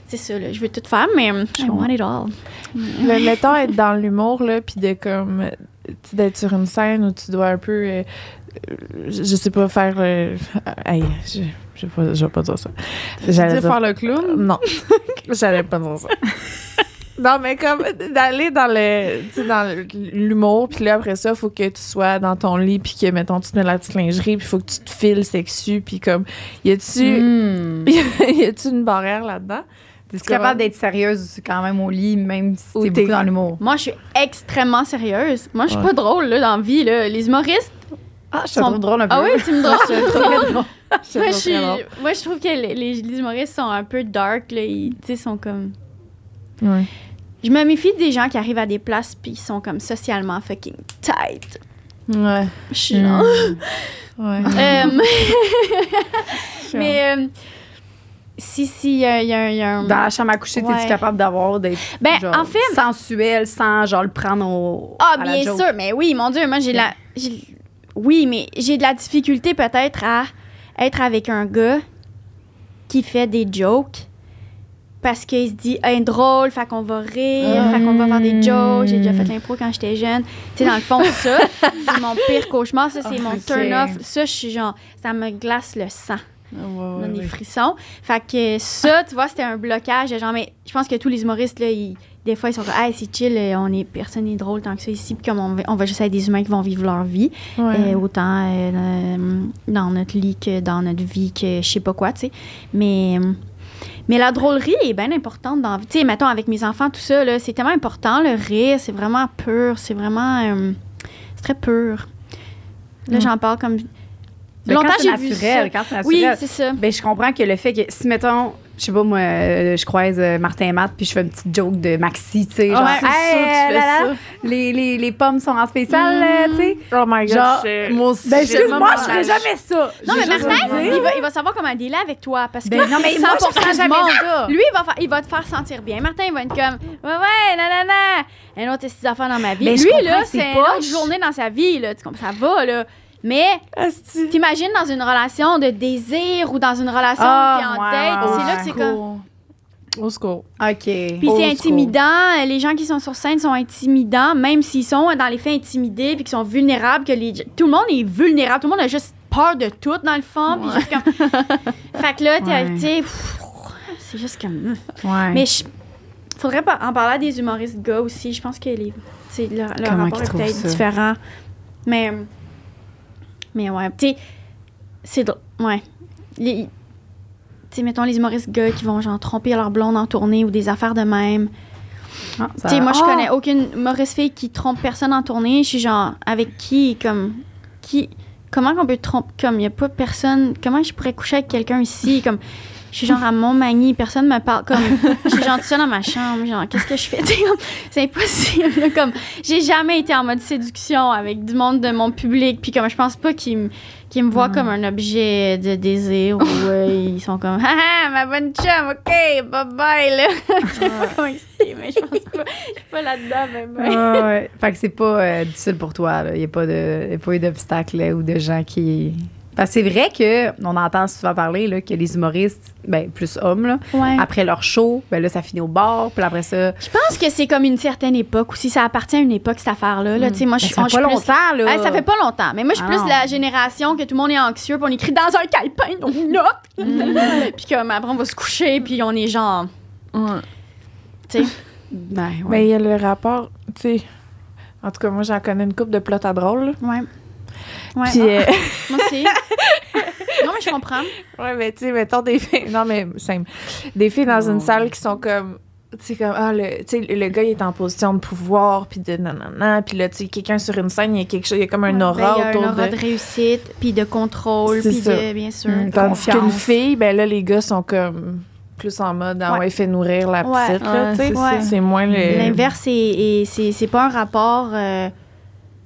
C'est ça, là. Je veux tout faire, mais um, I want it all. Mais mettons être dans l'humour, là, puis de comme. euh, d'être sur une scène où tu dois un peu. euh, euh, je sais pas faire. le hey, je, je, vais pas, je vais pas dire ça. J'allais faire le clown? Non, [LAUGHS] [LAUGHS] j'allais pas dire ça. Non, mais comme d'aller dans le, dans l'humour, puis là, après ça, faut que tu sois dans ton lit, puis que, mettons, tu te mets la petite lingerie, puis faut que tu te files sexu, puis comme, y a-tu, Mm. [LAUGHS] y a-tu une barrière là-dedans? T'es capable d'être sérieuse quand même au lit, même si t'es t'es- beaucoup dans l'humour. Moi, je suis extrêmement sérieuse. Moi, je suis Ouais. pas drôle, là, dans la vie, là. Les humoristes. Ah, je te trouve drôle un peu. Ah oui, tu me drôles. [LAUGHS] Je moi, je suis- moi, je trouve que les, les- les humoristes sont un peu dark, là. Ils, tu sais, sont comme. Ouais. Je me méfie des gens qui arrivent à des places puis ils sont comme socialement fucking tight. Ouais. Je suis genre. Ouais. Euh, [LAUGHS] mais euh, si, si, il y y a un- il y a un. Dans la chambre à coucher, Ouais. t'es-tu capable d'avoir des. Ben, genre, en fait- sensuel sans genre le prendre au. Ah, à bien sûr, mais oui, mon Dieu, moi, j'ai de la. Oui, mais j'ai de la difficulté peut-être à être avec un gars qui fait des jokes parce qu'il se dit, hey, drôle, fait qu'on va rire, fait qu'on va faire des jokes. J'ai déjà fait l'impro quand j'étais jeune. Tu sais, dans le fond, [LAUGHS] ça, c'est mon pire cauchemar. Ça, c'est mon turn-off. Ça, je suis genre, ça me glace le sang. Ouais, me donne ouais, des ouais. frissons. Fait que ça, tu vois, c'était un blocage. Genre, mais je pense que tous les humoristes, là, ils- des fois, ils sont comme, hey, c'est chill, euh, on est, personne n'est drôle tant que ça ici. Puis comme on va, on va juste être des humains qui vont vivre leur vie, Ouais. euh, autant euh, dans notre lit que dans notre vie, que je sais pas quoi, tu sais. Mais. Mais la drôlerie est bien importante dans. Tu sais, mettons, avec mes enfants, tout ça, là, c'est tellement important. Le rire, c'est vraiment pur. C'est vraiment. euh, c'est très pur. Là, Mm. j'en parle comme. C'est j'ai vu naturel, ça. quand c'est Oui, c'est ça. Ben, je comprends que le fait que, si, mettons, je sais pas, moi, euh, je croise euh, Martin et Matt, puis je fais une petite joke de Maxi, tu sais, genre, Ah, c'est Hey, sûr que tu là, fais là, ça. Les, les, les pommes sont en spécial, euh, tu sais. Oh my god. Genre, je- Moi aussi. Ben, excuse-moi, je ferais jamais ça. Non, mais Martin, il va, il va savoir comment dealer avec toi. Parce que Ben, non, mais moi, je 100% ferais du jamais monde, ça. Lui, il va, faire- il va te faire sentir bien. Martin, il va être comme Ouais, ouais, nanana. Un autre six affaires dans ma vie. Ben, je Lui, là, que c'est c'est une autre journée dans sa vie. Là, tu comprends, ça va, là. Mais t'imagines dans une relation de désir ou dans une relation Ah, qui est en ouais, date, ouais, c'est là que c'est comme. Au secours. OK. Puis c'est school. intimidant. Les gens qui sont sur scène sont intimidants, même s'ils sont dans les faits intimidés puis qu'ils sont vulnérables. Que les... Tout le monde est vulnérable. Tout le monde a juste peur de tout, dans le fond. Puis juste comme... [LAUGHS] fait que là, t'es- Ouais. tu sais, c'est juste comme... Ouais. Mais je... faudrait pas en parler à des humoristes gars aussi. Je pense que les... leur, leur Comment rapport est peut-être différent. Mais... Mais ouais, tu sais, c'est... drôle. Ouais. Les- Tu sais, mettons les humoristes gars qui vont genre tromper leur blonde en tournée ou des affaires de même. Ah, Tu sais, moi, je Ah! connais aucune humoriste fille qui trompe personne en tournée. Je suis genre, avec qui, comme, qui, comment qu'on peut tromper, comme, il n'y a pas personne, comment je pourrais coucher avec quelqu'un ici, comme, je suis genre à Montmagny, personne me parle, comme, je suis genre dans ma chambre, genre, qu'est-ce que je fais? [LAUGHS] C'est impossible, là, comme, j'ai jamais été en mode séduction avec du monde de mon public, puis comme, je pense pas qu'ils me voient comme un objet de désir ou euh, ils sont comme haha ma bonne chum ok bye bye là [LAUGHS] je sais pas comment expliquer mais je pense pas je suis pas là-dedans ben, ben. Ah, ouais. Fait que c'est pas euh, difficile pour toi. Il n'y a pas de, y a pas eu d'obstacle là, ou de gens qui. Parce que c'est vrai que on entend souvent parler là, que les humoristes, ben, plus hommes, là, Ouais. après leur show, ben là, ça finit au bar, puis après ça. je pense que c'est comme une certaine époque aussi ça appartient à une époque cette affaire là, là. tu sais moi je Ben, ça fait pas plus- longtemps, là. Ouais, ça fait pas longtemps. Mais moi, je suis Ah plus non. la génération que tout le monde est anxieux, puis on écrit dans un calepin, on note. [LAUGHS] puis comme après, on va se coucher, puis on est genre. Ouais. Tu sais. Ben, ouais. Mais il y a le rapport, tu sais. En tout cas, moi, j'en connais une couple de plots à drôle. Ouais. Ouais. Puis, euh, [LAUGHS] Moi aussi. non, mais je comprends. ouais, mais tu sais, mettons des filles. Non, mais simple. Des filles dans une salle qui sont comme. Tu sais, comme, ah, le, le gars, il est en position de pouvoir, puis de nanana. Puis là, tu sais, quelqu'un sur une scène, il y a quelque chose, il y a comme un Ouais, aura ben, il y a autour un aura de. de réussite, puis de contrôle, puis de, bien sûr. Mm, Tandis qu'une fille, ben là, les gars sont comme plus en mode, ah Ouais. ouais, fait nourrir la Ouais. petite, là, Ouais, tu sais. c'est moins le. L'inverse, est- est- c'est c'est pas un rapport euh,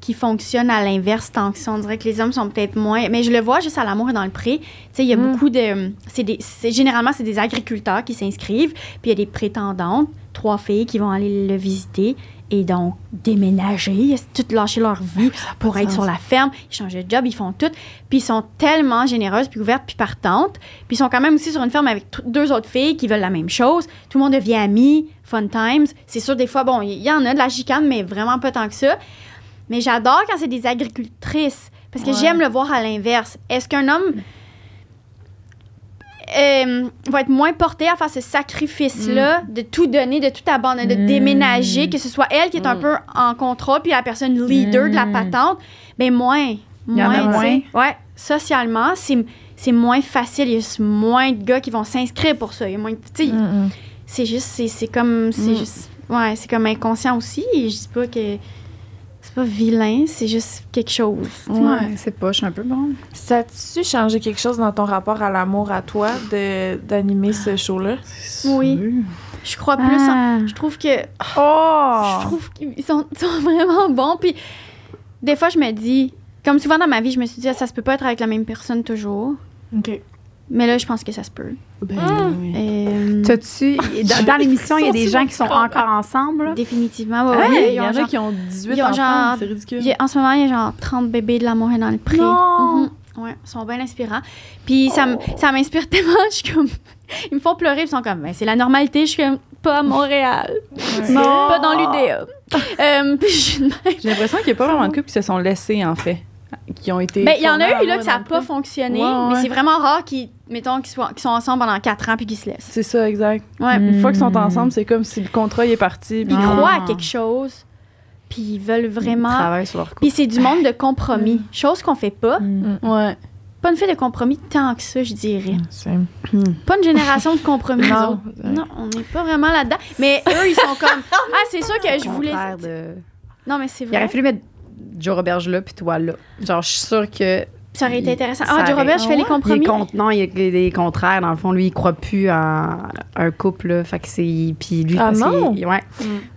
qui fonctionne à l'inverse tant que ça. On dirait que les hommes sont peut-être moins. Mais je le vois juste à l'amour et dans le pré. Tu sais, il y a Mm. beaucoup de. c'est des- généralement, c'est des agriculteurs qui s'inscrivent, puis il y a des prétendantes, trois filles qui vont aller le visiter et donc déménager, toutes lâcher leur vie pour être sur la ferme? Ils changent de job, ils font tout. Puis ils sont tellement généreuses, puis ouvertes, puis partantes. Puis ils sont quand même aussi sur une ferme avec deux autres filles qui veulent la même chose. Tout le monde devient ami, fun times. C'est sûr, des fois, bon, il y en a de la chicane, mais vraiment pas tant que ça. Mais j'adore quand c'est des agricultrices, parce que Ouais. j'aime le voir à l'inverse. Est-ce qu'un homme euh, va être moins porté à faire ce sacrifice-là, de tout donner, de tout abandonner, de Mm. déménager, que ce soit elle qui est un peu en contrôle, puis la personne leader de la Mm. patente, ben moins. Moins. Ouais, socialement, c'est c'est moins facile. Il y a moins de gars qui vont s'inscrire pour ça. Il y a moins, de- Mm, mm. c'est juste, c'est c'est comme, c'est Mm. juste, ouais, c'est comme inconscient aussi. Et je dis pas que c'est pas vilain, c'est juste quelque chose. Ouais, c'est poche un peu bon. Ça a-tu changé quelque chose dans ton rapport à l'amour à toi de- d'animer ce show-là? Oui. Je crois plus en- Ah. Je trouve que Oh! je trouve qu'ils sont, ils [LAUGHS] sont vraiment bons. Puis des fois, je me dis, comme souvent dans ma vie, je me suis dit, ah, ça se peut pas être avec la même personne toujours. OK. Mais là, je pense que ça se peut. Ben, Ah. oui. Euh, T'as-tu. Dans, dans l'émission, il y a des gens qui sont encore ensemble. là? définitivement, ouais, Ouais, ouais, il y en a genre- qui ont 18 ils ont enfants, c'est ridicule. il y a- en ce moment, il y a genre 30 bébés de l'amour et dans le pré. Non! Mhm. Ouais, ils sont bien inspirants. Puis ça, m- ça m'inspire [LAUGHS] tellement. Je suis comme. Ils me font pleurer, ils sont comme, Ben, c'est la normalité. Je suis comme, pas à Montréal. Non! Pas dans l'UDA. [LAUGHS] Euh, puis je suis de même. J'ai l'impression qu'il n'y a pas vraiment de couples qui se sont laissés, en fait. Qui ont été. Ben, il y en a eu là que ça n'a pas fonctionné, Ouais, ouais. mais c'est vraiment rare qu'ils, mettons, qu'ils, soient, qu'ils sont ensemble pendant 4 ans puis qu'ils se laissent. C'est ça, exact. Ouais. Mm. Une fois qu'ils sont ensemble, c'est comme si le contrat il est parti. Puis ils Ah. croient à quelque chose, puis ils veulent Ils vraiment. travaillent sur leur couple. Puis c'est du monde de compromis, chose qu'on fait pas. ouais. Pas une fait de compromis tant que ça, je dirais. C'est... Pas une génération de compromis. Non. on n'est pas vraiment là-dedans. Mais eux, ils sont comme. [LAUGHS] Ah, c'est sûr que je voulais. de- Non, mais c'est Il aurait vrai. fallu mettre Joe Roberge là, puis toi là. Genre, je suis sûre que. Ça aurait été intéressant. Ah, Joe Robert, je fais les Il est compromis. non, il y a des contraires. Dans le fond, lui, il croit plus en un couple. Là, fait que c'est. Puis lui, Ah parce non? ouais,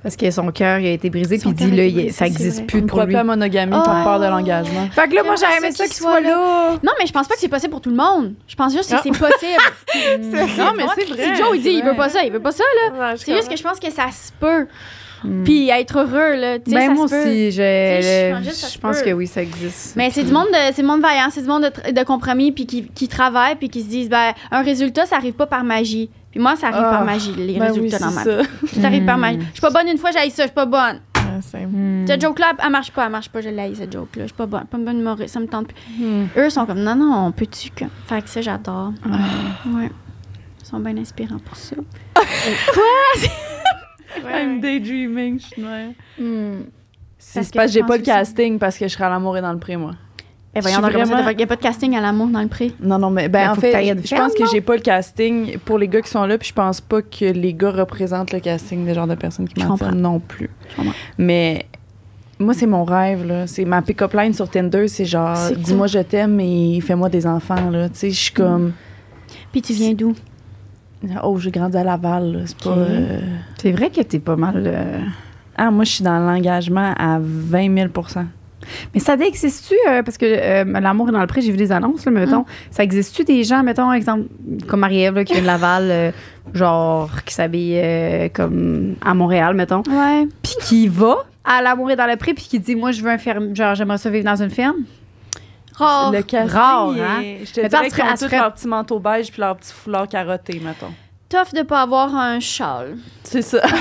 parce que son cœur il a été brisé. Puis il dit, là, il- brisé, ça n'existe plus Il ne pour croit lui. plus à la monogamie par Oh. peur de l'engagement. Fait que là, moi, J'aimerais j'aurais aimé ça qu'il soit là. Non, mais je pense pas que c'est possible pour tout le monde. Je pense juste que Ah. c'est possible. [LAUGHS] Non, mais c'est vrai. Si Joe, il dit, il veut pas ça, il veut pas ça, là. C'est juste que je pense que ça se peut. Hmm. Puis être heureux, là. Tu sais, Ben, ça moi aussi, je, pense que oui, ça existe. Mais c'est du monde de, c'est du monde vaillant, c'est du monde de, compromis, puis qui, qui travaille, puis qui se disent, ben, un résultat, ça arrive pas par magie. Puis moi, ça arrive Ah. par magie, les Ben oui, résultats dans ma ça. vie. Ça arrive par magie. Je suis pas bonne une fois, j'ai ça, je suis pas bonne. Ouais, c'est... Hmm. Cette joke-là, elle marche pas, elle marche pas, je l'ai, cette joke-là. Je suis pas bonne, pas une bonne humoriste, ça me tente plus. Hmm. Eux sont comme, non, non, on peut-tu que? Fait que ça, j'adore. Ouais. Ils sont bien inspirants pour ça. [LAUGHS] I'm daydreaming, je suis noire. Hmm. C'est Parce que j'ai pas le casting parce que je serai à l'amour et dans le pré, moi. Eh, ça, vraiment- il n'y a pas de casting à l'amour dans le pré. Non, non, mais Mais ben, en fait, je pense que j'ai pas le casting pour les gars qui sont là, puis je pense pas que les gars représentent le casting des genres de personnes qui m'attirent non plus. Mais moi, c'est mon rêve, là. C'est ma pick-up line sur Tinder, c'est genre, dis-moi je t'aime et fais-moi des enfants, là. Tu sais, je suis comme, Puis tu viens d'où? Oh, j'ai grandi à Laval, là. C'est pas. Euh, C'est vrai que t'es pas mal. euh, Ah, moi, je suis dans l'engagement à 20 000% Mais ça existe-tu, euh, parce que euh, l'amour est dans le pré, j'ai vu des annonces, là, mais mettons, ça existe-tu des gens, mettons, exemple, comme Marie-Ève, qui vient de Laval, euh, genre, qui s'habille comme à Montréal, mettons, Ouais. puis qui va à l'amour est dans le pré, puis qui dit, moi, je veux un ferme, genre, j'aimerais ça vivre dans une ferme? Rare. Le casting, Rare, il est- hein? Je te Mais dirais qu'ils ont tous serait- leur petit manteau beige puis leur petit foulard carotté, mettons. Tough de pas avoir un châle. C'est ça. Ah, [LAUGHS]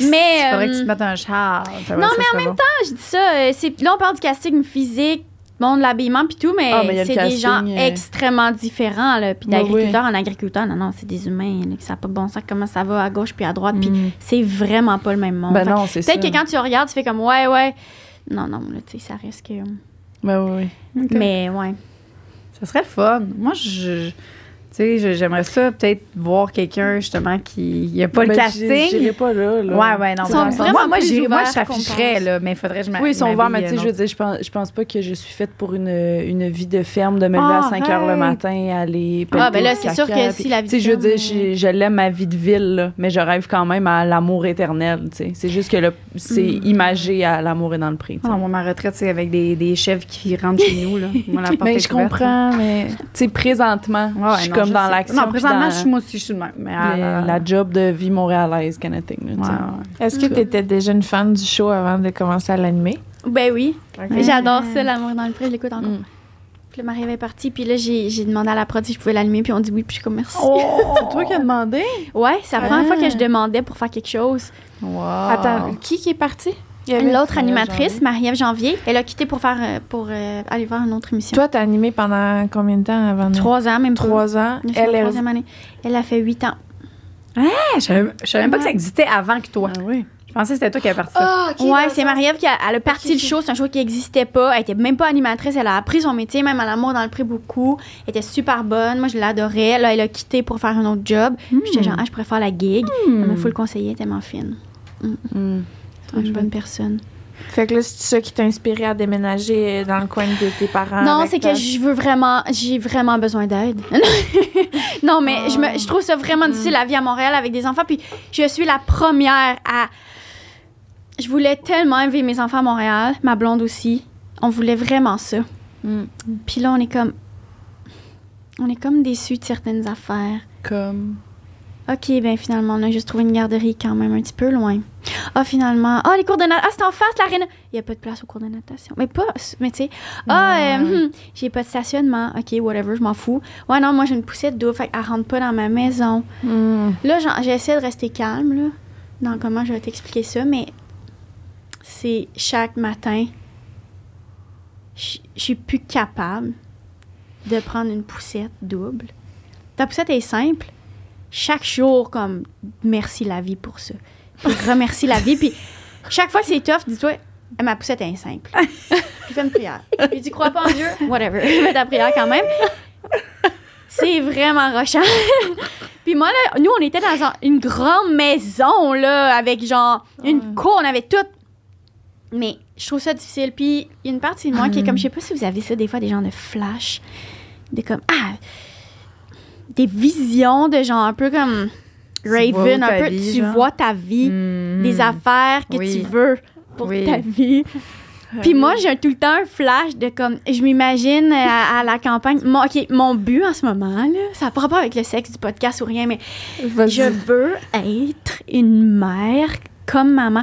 Mais, faudrait que euh, tu te mettes un char. Non, mais en même temps, je dis ça, euh, c'est, là, on parle du casting physique, bon, de l'habillement puis tout, mais, Ah, mais il c'est des gens euh, extrêmement différents, là. Puis d'agriculteur en agriculteur, non, non, c'est des humains, là, ça n'a pas de bon sens comment ça va à gauche puis à droite, puis Mm. c'est vraiment pas le même monde. Ben Fait non, c'est. Peut-être que quand tu regardes, tu fais comme, ouais, ouais. Non, non, là, tu sais, ça risque. euh, Ben oui, oui. Mais, ouais. Ça serait le fun. Moi, je. Tu sais, je- j'aimerais ça peut-être voir quelqu'un justement qui. Il a pas le Ben, casting. J'irai pas là. là. Ouais, ouais, non. Sont moi, moi, plus j'irais- moi, je là, mais il faudrait que je Oui, ils sont ouverts, mais tu sais, m'habille, je veux dire, je pense, je pense pas que je suis faite pour une, une vie de ferme, de me lever Ah, à 5 heures le matin, aller Ah, ben là, c'est sûr caca, que puis- si la vie Tu sais, je veux de dire, je, je l'aime ma vie de ville, là, mais je rêve quand même à l'amour éternel, tu sais. C'est juste que le- c'est Mm. imagé à l'amour et dans le prix. Ah, moi, ma retraite, c'est avec des, des chefs qui rentrent chez nous. Là. [LAUGHS] Mais je comprends, mais tu sais, présentement, je suis comme dans l'action. Non, présentement, dans je suis moi aussi, je suis de même. Mais à le- la- la job de vie montréalaise, kind of thing, là, tu Ouais, sais. ouais. Est-ce que tu étais déjà une fan du show avant de commencer à l'animer? Ben oui. J'adore ça, l'amour dans le pré, je l'écoute encore. Mm. Puis là, Marie est partie, puis là, j'ai, demandé à la prod si je pouvais l'allumer, puis on dit oui, puis je suis comme merci. [LAUGHS] C'est toi qui as demandé? Ouais, c'est la première Ah. fois que je demandais pour faire quelque chose. Wow. Attends, qui qui est parti? Il y avait- L'autre animatrice. Marie-Ève Janvier, elle a quitté pour faire euh, pour euh, aller voir une autre émission. Toi, t'as animé pendant combien de temps avant? Trois ans, même. Trois ans. Elle est... troisième année. Elle a fait huit ans. Ah, je savais même pas que ça existait avant que toi. Ah oui. Je pensais que c'était toi qui avais parti ça. ouais, c'est Marie-Ève qui a, elle a parti le show. C'est un show qui n'existait pas. Elle était même pas animatrice. Elle a appris son métier, même à l'amour dans le prix beaucoup. Elle était super bonne. Moi, je l'adorais. Là, elle a quitté pour faire un autre job. J'étais genre, ah, je préfère la gig. Elle m'a full conseillé. Elle est tellement fine. Mm. C'est une bonne personne. Fait que là, c'est ça qui t'a inspiré à déménager dans le coin de tes parents. Non, c'est que je veux vraiment, j'ai vraiment besoin d'aide. [LAUGHS] non, mais je, me, je trouve ça vraiment difficile la vie à Montréal avec des enfants. Puis je suis la première à je voulais tellement élever mes enfants à Montréal, ma blonde aussi. On voulait vraiment ça. Mm. Puis là, on est comme. On est comme déçus de certaines affaires. Comme? OK, ben finalement, on a juste trouvé une garderie quand même un petit peu loin. Ah, finalement. Ah, les cours de natation. Ah, c'est en face, l'arène. Il n'y a pas de place aux cours de natation. Mais pas. Mais tu sais. Ah, euh, hum, j'ai pas de stationnement. OK, whatever, je m'en fous. Ouais, non, moi, j'ai une poussette d'eau. Fait qu'elle rentre pas dans ma maison. Mm. Là, j'essaie de rester calme, là, dans comment je vais t'expliquer ça, mais c'est chaque matin, je je suis plus capable de prendre une poussette double. Ta poussette est simple. Chaque jour, comme, merci la vie pour ça. Puis remercie la vie. Puis chaque fois que c'est tough, dis-toi, ma poussette est simple. [LAUGHS] Puis fais une prière. Puis tu crois pas en Dieu? Whatever. Fais ta prière quand même. C'est vraiment rochant. [LAUGHS] Puis moi, là, nous, on était dans un- une grande maison, là, avec genre une cour, on avait tout. Mais je trouve ça difficile. Puis il y a une partie de moi qui est comme, je sais pas si vous avez ça, des fois, des gens de flash. Des comme, ah, des visions de genre un peu comme Raven, un peu, vie, tu genre? vois ta vie, Mm. des affaires que Oui. tu veux pour Oui. ta vie. [LAUGHS] Puis moi, j'ai tout le temps un flash de comme, je m'imagine euh, à, à la campagne. Mon, OK, mon but en ce moment, là, ça n'a pas avec le sexe du podcast ou rien, mais je veux être une mère comme maman.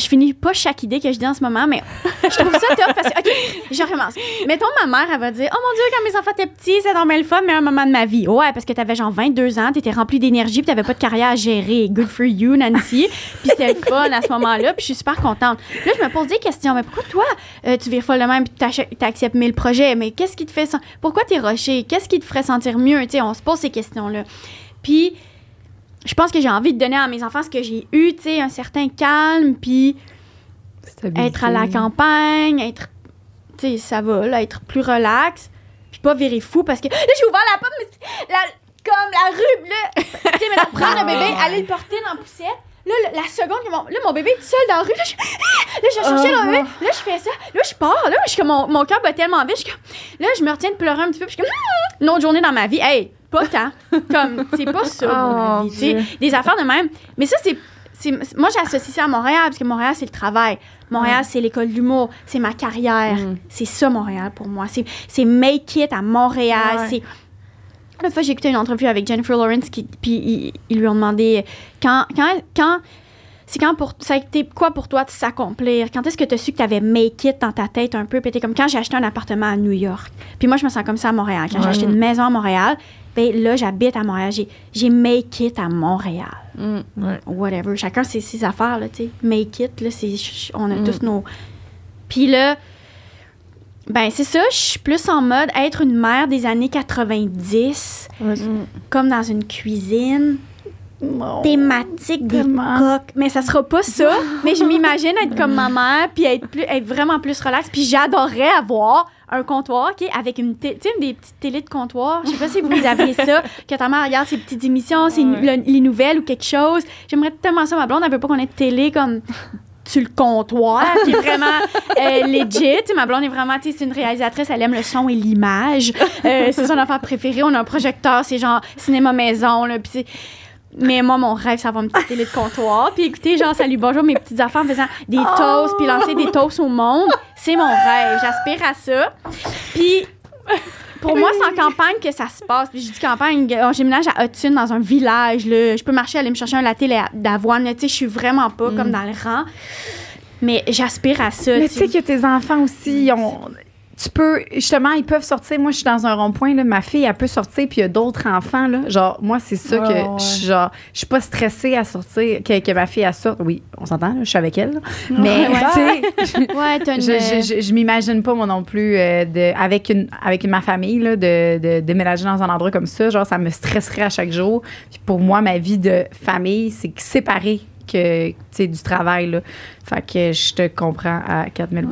Je finis pas chaque idée que je dis en ce moment, mais je trouve ça top parce que, OK, je recommence. Mettons, ma mère, elle va dire Oh mon Dieu, quand mes enfants étaient petits, c'est dormait le fun, meilleur moment de ma vie. Ouais, parce que t'avais genre 22 ans, t'étais rempli d'énergie, puis t'avais pas de carrière à gérer. Good for you, Nancy. puis c'était le fun à ce moment-là, puis je suis super contente. Là, je me pose des questions. Mais pourquoi toi, euh, tu vires folle de même, puis t'acceptes mille projets? Mais qu'est-ce qui te fait. Pourquoi t'es rushé? Qu'est-ce qui te ferait sentir mieux? Tu sais, on se pose ces questions-là. Puis je pense que j'ai envie de donner à mes enfants ce que j'ai eu, tu sais, un certain calme, puis être à la campagne, être, tu sais, ça va, là, être plus relax, puis pas virer fou parce que là, j'ai ouvert la porte, mais la, comme la rue, là, [LAUGHS] tu sais, prendre le bébé, aller le porter dans la poussette. Là, la seconde que mon, là, mon bébé est tout seul dans la rue, là, je, là, je vais chercher le bébé, là, je fais ça, là, je pars, là, je mon, mon cœur bat tellement vite, je là, je me retiens de pleurer un petit peu, puis je suis comme, une autre journée dans ma vie, hey, pas tant, [LAUGHS] comme, c'est pas ça, Oh, des affaires de même. Mais ça, c'est. Moi, j'associe ça à Montréal, parce que Montréal, c'est le travail. Montréal, c'est l'école d'humour. C'est ma carrière. C'est ça, Montréal, pour moi. C'est c'est make it à Montréal. Ouais. C'est. Une fois, j'ai écouté une entrevue avec Jennifer Lawrence, qui, puis ils, lui ont demandé quand. quand, quand c'est quand pour ça a été quoi pour toi de s'accomplir? Quand est-ce que tu as su que tu avais make it dans ta tête un peu? Puis comme quand j'ai acheté un appartement à New York. Puis moi je me sens comme ça à Montréal. Quand j'ai acheté une maison à Montréal, ben là j'habite à Montréal. J'ai j'ai make it à Montréal Mm. Ouais. whatever. Chacun ses, ses affaires, là, tu sais. Make it, là, c'est, on a tous nos... Puis là, ben c'est ça, je suis plus en mode être une mère des années 90, Ouais, comme dans une cuisine, thématique des coques. Mais ça sera pas ça, [LAUGHS] mais je m'imagine être comme ma mère, puis être, plus, être vraiment plus relax. Puis j'adorerais avoir un comptoir, OK, avec une, tu sais, des petites télés de comptoir. Je sais pas si vous avez ça, [LAUGHS] que ta mère regarde ses petites émissions, ses- le- les nouvelles ou quelque chose. J'aimerais tellement ça. Ma blonde, elle veut pas qu'on ait de télé comme sur le comptoir, qui est vraiment euh, legit. Ma blonde est vraiment, tu sais, c'est une réalisatrice, elle aime le son et l'image. Euh, c'est son affaire préférée. On a un projecteur, c'est genre cinéma maison, là. Puis mais moi, mon rêve, c'est avoir une petite télé de comptoir. Puis écoutez, genre, salut, bonjour, mes petites affaires en faisant des toasts, puis lancer des toasts au monde. C'est mon rêve. J'aspire à ça. Puis pour moi, c'est en campagne que ça se passe. Puis je dis campagne, on déménage à Hudson, dans un village. Là. Je peux marcher, aller me chercher un latte d'avoine. Tu sais, je suis vraiment pas comme dans le rang. Mais j'aspire à ça. Mais tu tu sais que tes enfants aussi, ils ont- tu peux, justement, ils peuvent sortir. Moi, je suis dans un rond-point, là, ma fille, elle peut sortir, puis il y a d'autres enfants, là. Genre, moi, c'est ça Ouais, que, ouais. je suis genre, je suis pas stressée à sortir, que, que ma fille, elle sorte. Oui, on s'entend, je suis avec elle, là. Mais, tu sais, [LAUGHS] Ouais, je, m'imagine pas, moi non plus, euh, de, avec, une, avec ma famille, là, de, de déménager dans un endroit comme ça. Genre, ça me stresserait à chaque jour. Puis pour moi, ma vie de famille, c'est séparé que, tu sais, du travail, là. Fait que je te comprends à 4000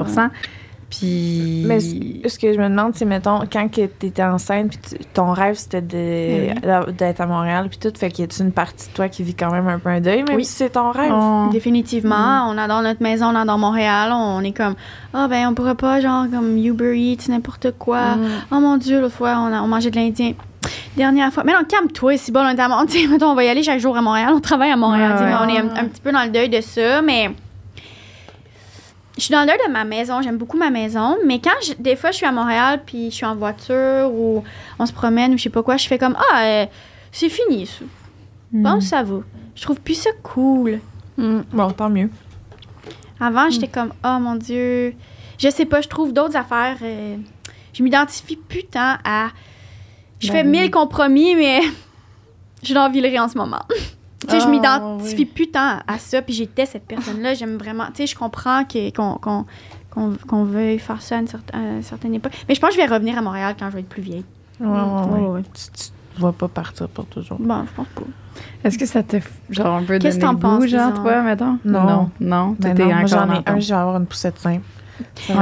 Puis. Mais ce que je me demande, c'est, mettons, quand tu étais enceinte, puis tu- ton rêve, c'était de- d'être à Montréal, puis tout, fait qu'il y a une partie de toi qui vit quand même un peu un deuil, même Oui. si c'est ton rêve? Oh. Définitivement. On adore notre maison, on adore Montréal. On est comme, ah ben, on pourrait pas, genre, comme Uber Eats, n'importe quoi. Oh mon Dieu, l'autre fois, on, a, on mangeait de l'Indien. Dernière fois. Mais non, calme-toi, c'est bon, on est à Montréal. [LAUGHS] On va y aller chaque jour à Montréal. On travaille à Montréal. Ouais. on est un, un petit peu dans le deuil de ça, mais je suis dans l'heure de ma maison, j'aime beaucoup ma maison, mais quand je- des fois je suis à Montréal puis je suis en voiture ou on se promène ou je sais pas quoi, je fais comme ah euh, c'est fini ça. Bon ça va. Je trouve plus ça cool. Mm, Bon, tant mieux. Avant j'étais comme oh mon dieu, je sais pas, je trouve d'autres affaires. euh, je m'identifie plus tant à. Je fais mille compromis mais [LAUGHS] je l'envilerai en ce moment. [LAUGHS] Tu sais, je Ah, m'identifie oui. plus tant à ça, puis j'étais cette personne-là. J'aime vraiment. Tu sais, je comprends que- qu'on qu'on qu'on qu'on veuille faire ça à une, à une certaine époque. Mais je pense que je vais revenir à Montréal quand je vais être plus vieille. Ouais. Ouais, ouais. Tu, tu vas pas partir pour toujours. Bon, je pense pas. Est-ce que ça te genre un peu Qu'est-ce que t'en penses, genre, toi, mettons? Non. Non, non, Ben non, moi, encore j'en ai un, je vais avoir une poussette simple.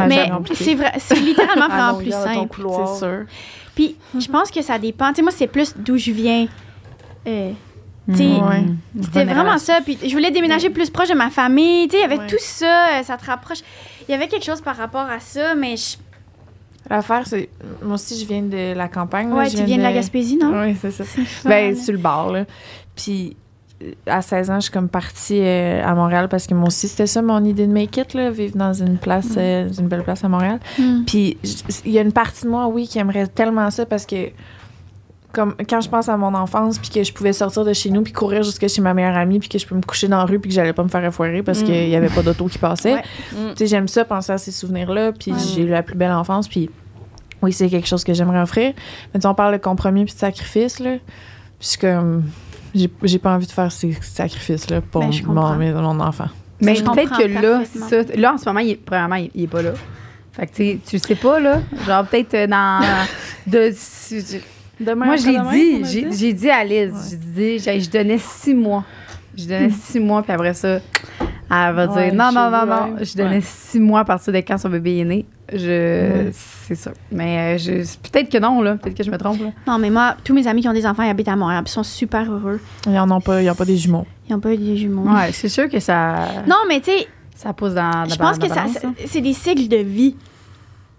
Mais c'est vrai, c'est littéralement [LAUGHS] Ah vraiment non, plus simple. C'est sûr. Puis je pense que ça dépend. Tu sais, moi, c'est plus d'où je viens. Euh, Ouais. C'était vraiment ça. Puis je voulais déménager plus proche de ma famille. Tu sais, il y avait Ouais. tout ça. euh, Ça te rapproche. Il y avait quelque chose par rapport à ça, mais je- L'affaire, c'est. Moi aussi, je viens de la campagne. là. ouais, Je tu viens de la Gaspésie, non? Oui, c'est ça. fun. Ben, sur le bord, là. Puis, euh, à 16 ans, je suis comme partie euh, à Montréal parce que moi aussi, c'était ça mon idée de make it, là, vivre dans une place, euh, une belle place à Montréal. Hmm. Puis, j- il y a une partie de moi, oui, qui aimerait tellement ça parce que, comme quand je pense à mon enfance, puis que je pouvais sortir de chez nous, puis courir jusqu'à chez ma meilleure amie, puis que je peux me coucher dans la rue, puis que j'allais pas me faire effoirer parce Mm. qu'il y avait pas d'auto qui passait. Ouais. Tu sais, j'aime ça, penser à ces souvenirs-là, puis Ouais. j'ai eu la plus belle enfance, puis oui, c'est quelque chose que j'aimerais offrir. Mais tu sais, on parle de compromis puis de sacrifice, là. Puis comme, j'ai j'ai pas envie de faire ces sacrifices-là pour Ben, mon, mon enfant. Mais Je peut-être comprends que là, ça. Là, en ce moment, il est, premièrement, il, il est pas là. Fait que, tu sais, tu le sais pas, là. Genre, peut-être euh, dans. [LAUGHS] de, Demain, moi, je on dit. J'ai j'ai dit à Liz. J'ai dit, j'ai- je donnais six mois. Je donnais six mois, puis après ça, elle va Ouais, dire non, non, non, je- non. Je donnais Ouais. six mois à partir de quand son bébé est né. Je. Ouais. C'est ça. Mais euh, je- peut-être que non, là. Peut-être que je me trompe, là. Non, mais moi, tous mes amis qui ont des enfants, ils habitent à Montréal. puis Ils sont super heureux. Ils en ont pas, ils ont pas des jumeaux. Ils n'ont pas eu des jumeaux. Ouais, c'est sûr que ça. Non, mais tu sais, Ça pousse dans. je dans pense la que ça, balance, ça- là. c'est des cycles de vie.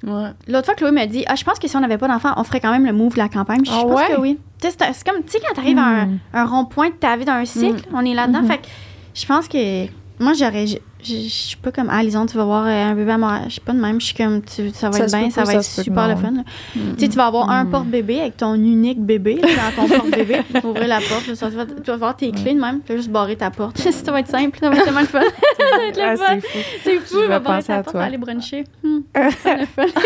Ouais. L'autre fois, Chloé m'a dit Ah, je pense que si on n'avait pas d'enfants, on ferait quand même le move de la campagne. Puis Ah je pense ouais? que oui. C'est comme, tu sais, quand tu arrives à un, Hmm. un rond-point de ta vie, dans un cycle, on est là-dedans. Fait que je pense que moi, j'aurais. Je suis pas comme Ah, Lison, tu vas voir euh, un bébé à Montréal. Je suis pas de même. Je suis comme tu- Ça va Ça être bien, ça va ça être que super le fun. Tu sais, tu vas avoir un porte-bébé avec ton unique bébé là, dans ton [LAUGHS] porte-bébé. Tu vas ouvrir la porte, tu vas, tu vas avoir tes clés de même. Tu vas juste barrer ta porte. [LAUGHS] ça va être simple, ça va être tellement le fun. [LAUGHS] ça va être le Ah, fun. c'est fou. C'est fou, Je il va vais barrer ta à porte aller bruncher. Hmm, ça va être le fun.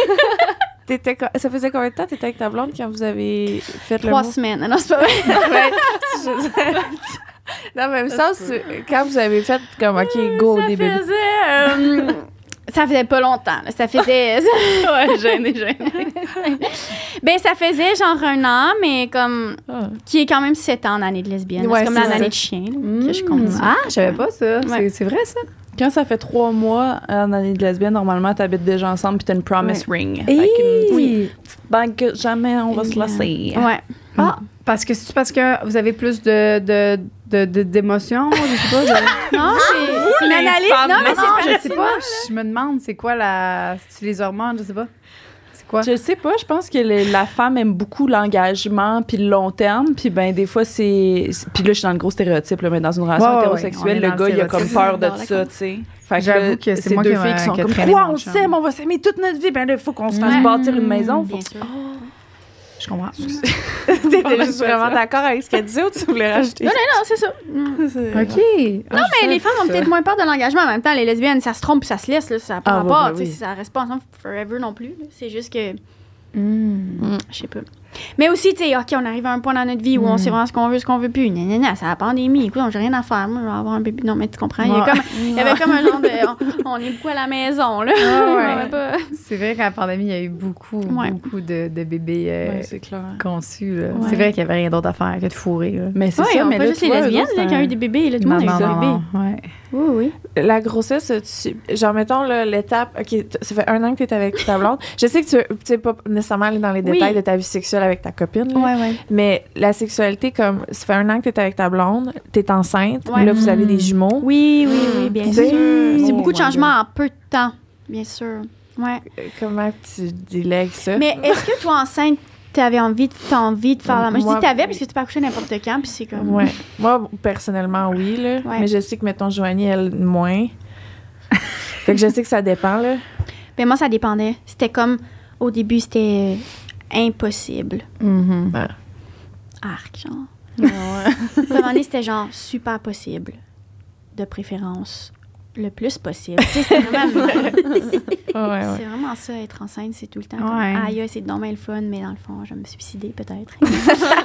Ça faisait combien de temps t'étais avec ta blonde quand vous avez fait Trois le mot? semaines. Non, c'est pas vrai. [LAUGHS] non, mais ça, c'est- quand vous avez fait comme, OK, go au ça début. faisait... euh, ça faisait pas longtemps. là. Ça faisait... [LAUGHS] ouais, gêné, gêné. [LAUGHS] ben, ça faisait genre un an, mais comme... Ah. Qui est quand même sept ans en année de lesbienne. Ouais, c'est comme c'est l'année de chien, là, que je compte. Ah, je savais pas ça. Ouais. C'est- C'est vrai, ça? Quand ça fait trois mois en année de lesbienne, normalement, t'habites déjà ensemble puis t'as une promise ring. Hey! Avec une petite bague que jamais on va se laisser. Ouais. Ah, parce que c'est parce que vous avez plus de de de- de- d'émotions, je sais pas. de- [LAUGHS] Non, c'est c'est une les analyse. femmes, Non, mais non, c'est je sais pas. Je me demande, c'est quoi la. C'est les hormones, je sais pas. C'est quoi? Je sais pas, je pense que le- la femme aime beaucoup l'engagement puis le long terme, puis ben des fois c'est c'est- puis là je suis dans le gros stéréotype là, mais dans une relation Ouais, ouais, hétérosexuelle, ouais, on est le dans gars le il a comme peur de ça, tu sais. Fait que J'avoue là, que c'est ces moi deux qui filles qui sont qui a comme traîné quoi mon on chum. s'aime, on va s'aimer toute notre vie, ben là il faut qu'on se fasse Ouais. bâtir une maison, faut Bien sûr. Je comprends. T'étais [LAUGHS] juste vraiment d'accord avec ce qu'elle disait ou tu voulais rajouter? Non, non, non, c'est ça. [LAUGHS] OK. Non, mais les femmes ont peut-être moins peur de l'engagement. En même temps, les lesbiennes, ça se trompe puis ça se laisse. Là, ça pas Ah, ouais, sais, oui. Ça reste pas ensemble forever non plus. C'est juste que, Hmm. je sais pas. Mais aussi, tu sais, OK, on arrive à un point dans notre vie où on sait vraiment ce qu'on veut, ce qu'on veut plus. Non, c'est la pandémie. Écoute, j'ai rien à faire. Moi, je vais avoir un bébé. Non, mais tu comprends. Il y, a comme, il y avait comme un genre de. [LAUGHS] On, on est beaucoup à la maison, là. Ah, [LAUGHS] On ouais. pas- C'est vrai qu'à la pandémie, il y a eu beaucoup, Ouais. beaucoup de, de bébés euh, Ouais, c'est clair. conçus. là. Ouais. C'est vrai qu'il n'y avait rien d'autre à faire que de fourrer. Là. Mais c'est Ouais, ça, on mais pas là juste les lesbiennes là, qui ont eu des bébés. Là, tout le monde a eu des bébés. Ouais. Oui, oui. La grossesse, tu, genre, mettons là, l'étape, OK, ça fait un an que tu es avec ta blonde. Je sais que tu tu sais pas nécessairement aller dans les détails de ta vie sexuelle avec ta copine, là, Ouais, ouais. mais la sexualité, comme, ça fait un an que tu es avec ta blonde, tu es enceinte, Ouais. là, vous avez des jumeaux. Oui, oui, oui, bien Tu sûr. C'est oh beaucoup de changements en peu de temps, bien sûr. Ouais. Euh, Comment tu délègues ça? Mais est-ce que toi, enceinte, t'avais envie, de- t'as envie de faire la... Moi, je dis t'avais oui. parce que tu peux accoucher n'importe quand, puis c'est comme... Ouais. Moi, personnellement, oui, là. Ouais. Mais je sais que, mettons, Joanie, elle, moins. Fait que je sais que ça dépend, là. Ben moi, ça dépendait. C'était comme, au début, c'était impossible. Mhm. Arc, genre. [LAUGHS] Puis à un moment donné, c'était genre super possible. De préférence, le plus possible. C'est vraiment, [LAUGHS] Ouais, ouais. c'est vraiment ça, être enceinte, c'est tout le temps. Ouais. Comme, aïe, c'est dommage le fun, mais dans le fond, je vais me suicider peut-être. [LAUGHS]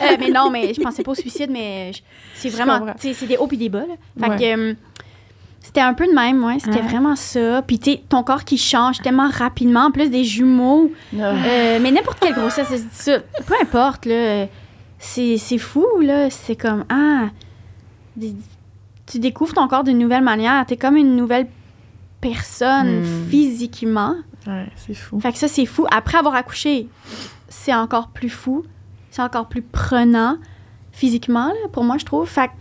Euh, mais non, mais je pensais pas au suicide, mais je- c'est vraiment, c'est des hauts puis des bas. là. Fait Ouais. que, euh, c'était un peu de même, ouais. C'était Ouais. vraiment ça. Puis, tu ton corps qui change tellement rapidement. En plus des jumeaux. Euh, mais n'importe quelle grossesse, ça. Peu importe, là. C'est c'est fou, là. C'est comme, ah, des- tu découvres ton corps d'une nouvelle manière. T'es comme une nouvelle personne Hmm. physiquement. Ouais, c'est fou. Fait que ça, c'est fou. Après avoir accouché, c'est encore plus fou. C'est encore plus prenant physiquement, là, pour moi, je trouve. Fait que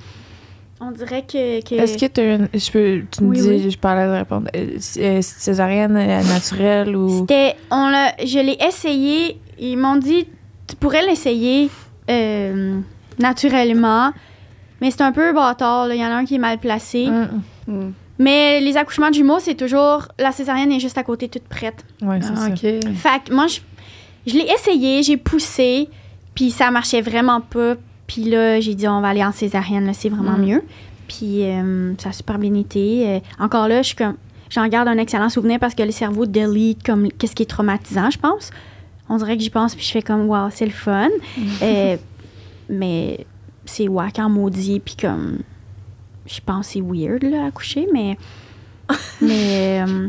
on dirait que... que- Est-ce que tu as une. Je peux. Tu me Oui, dis, oui. je parlais de répondre. Euh, euh, césarienne euh, naturelle ou? C'était, on l'a, je l'ai essayé. Ils m'ont dit, tu pourrais l'essayer euh, naturellement, mais c'est un peu bâtard. Il y en a un qui est mal placé. Mm. Mais les accouchements de jumeaux, c'est toujours la césarienne est juste à côté, toute prête. Ouais, c'est Ah, ça. ok. Fait que moi, je, je l'ai essayé, j'ai poussé, puis ça marchait vraiment pas. Puis là, j'ai dit, on va aller en césarienne, là, c'est vraiment Mm. mieux. Puis euh, ça a super bien été. Euh, encore là, je suis comme, j'en garde un excellent souvenir parce que le cerveau delete comme qu'est-ce qui est traumatisant, je pense. On dirait que j'y pense, puis je fais comme, wow, c'est le fun. Euh, mais c'est wack en maudit, puis comme, je pense que c'est weird, là, à coucher, mais. [LAUGHS] mais euh,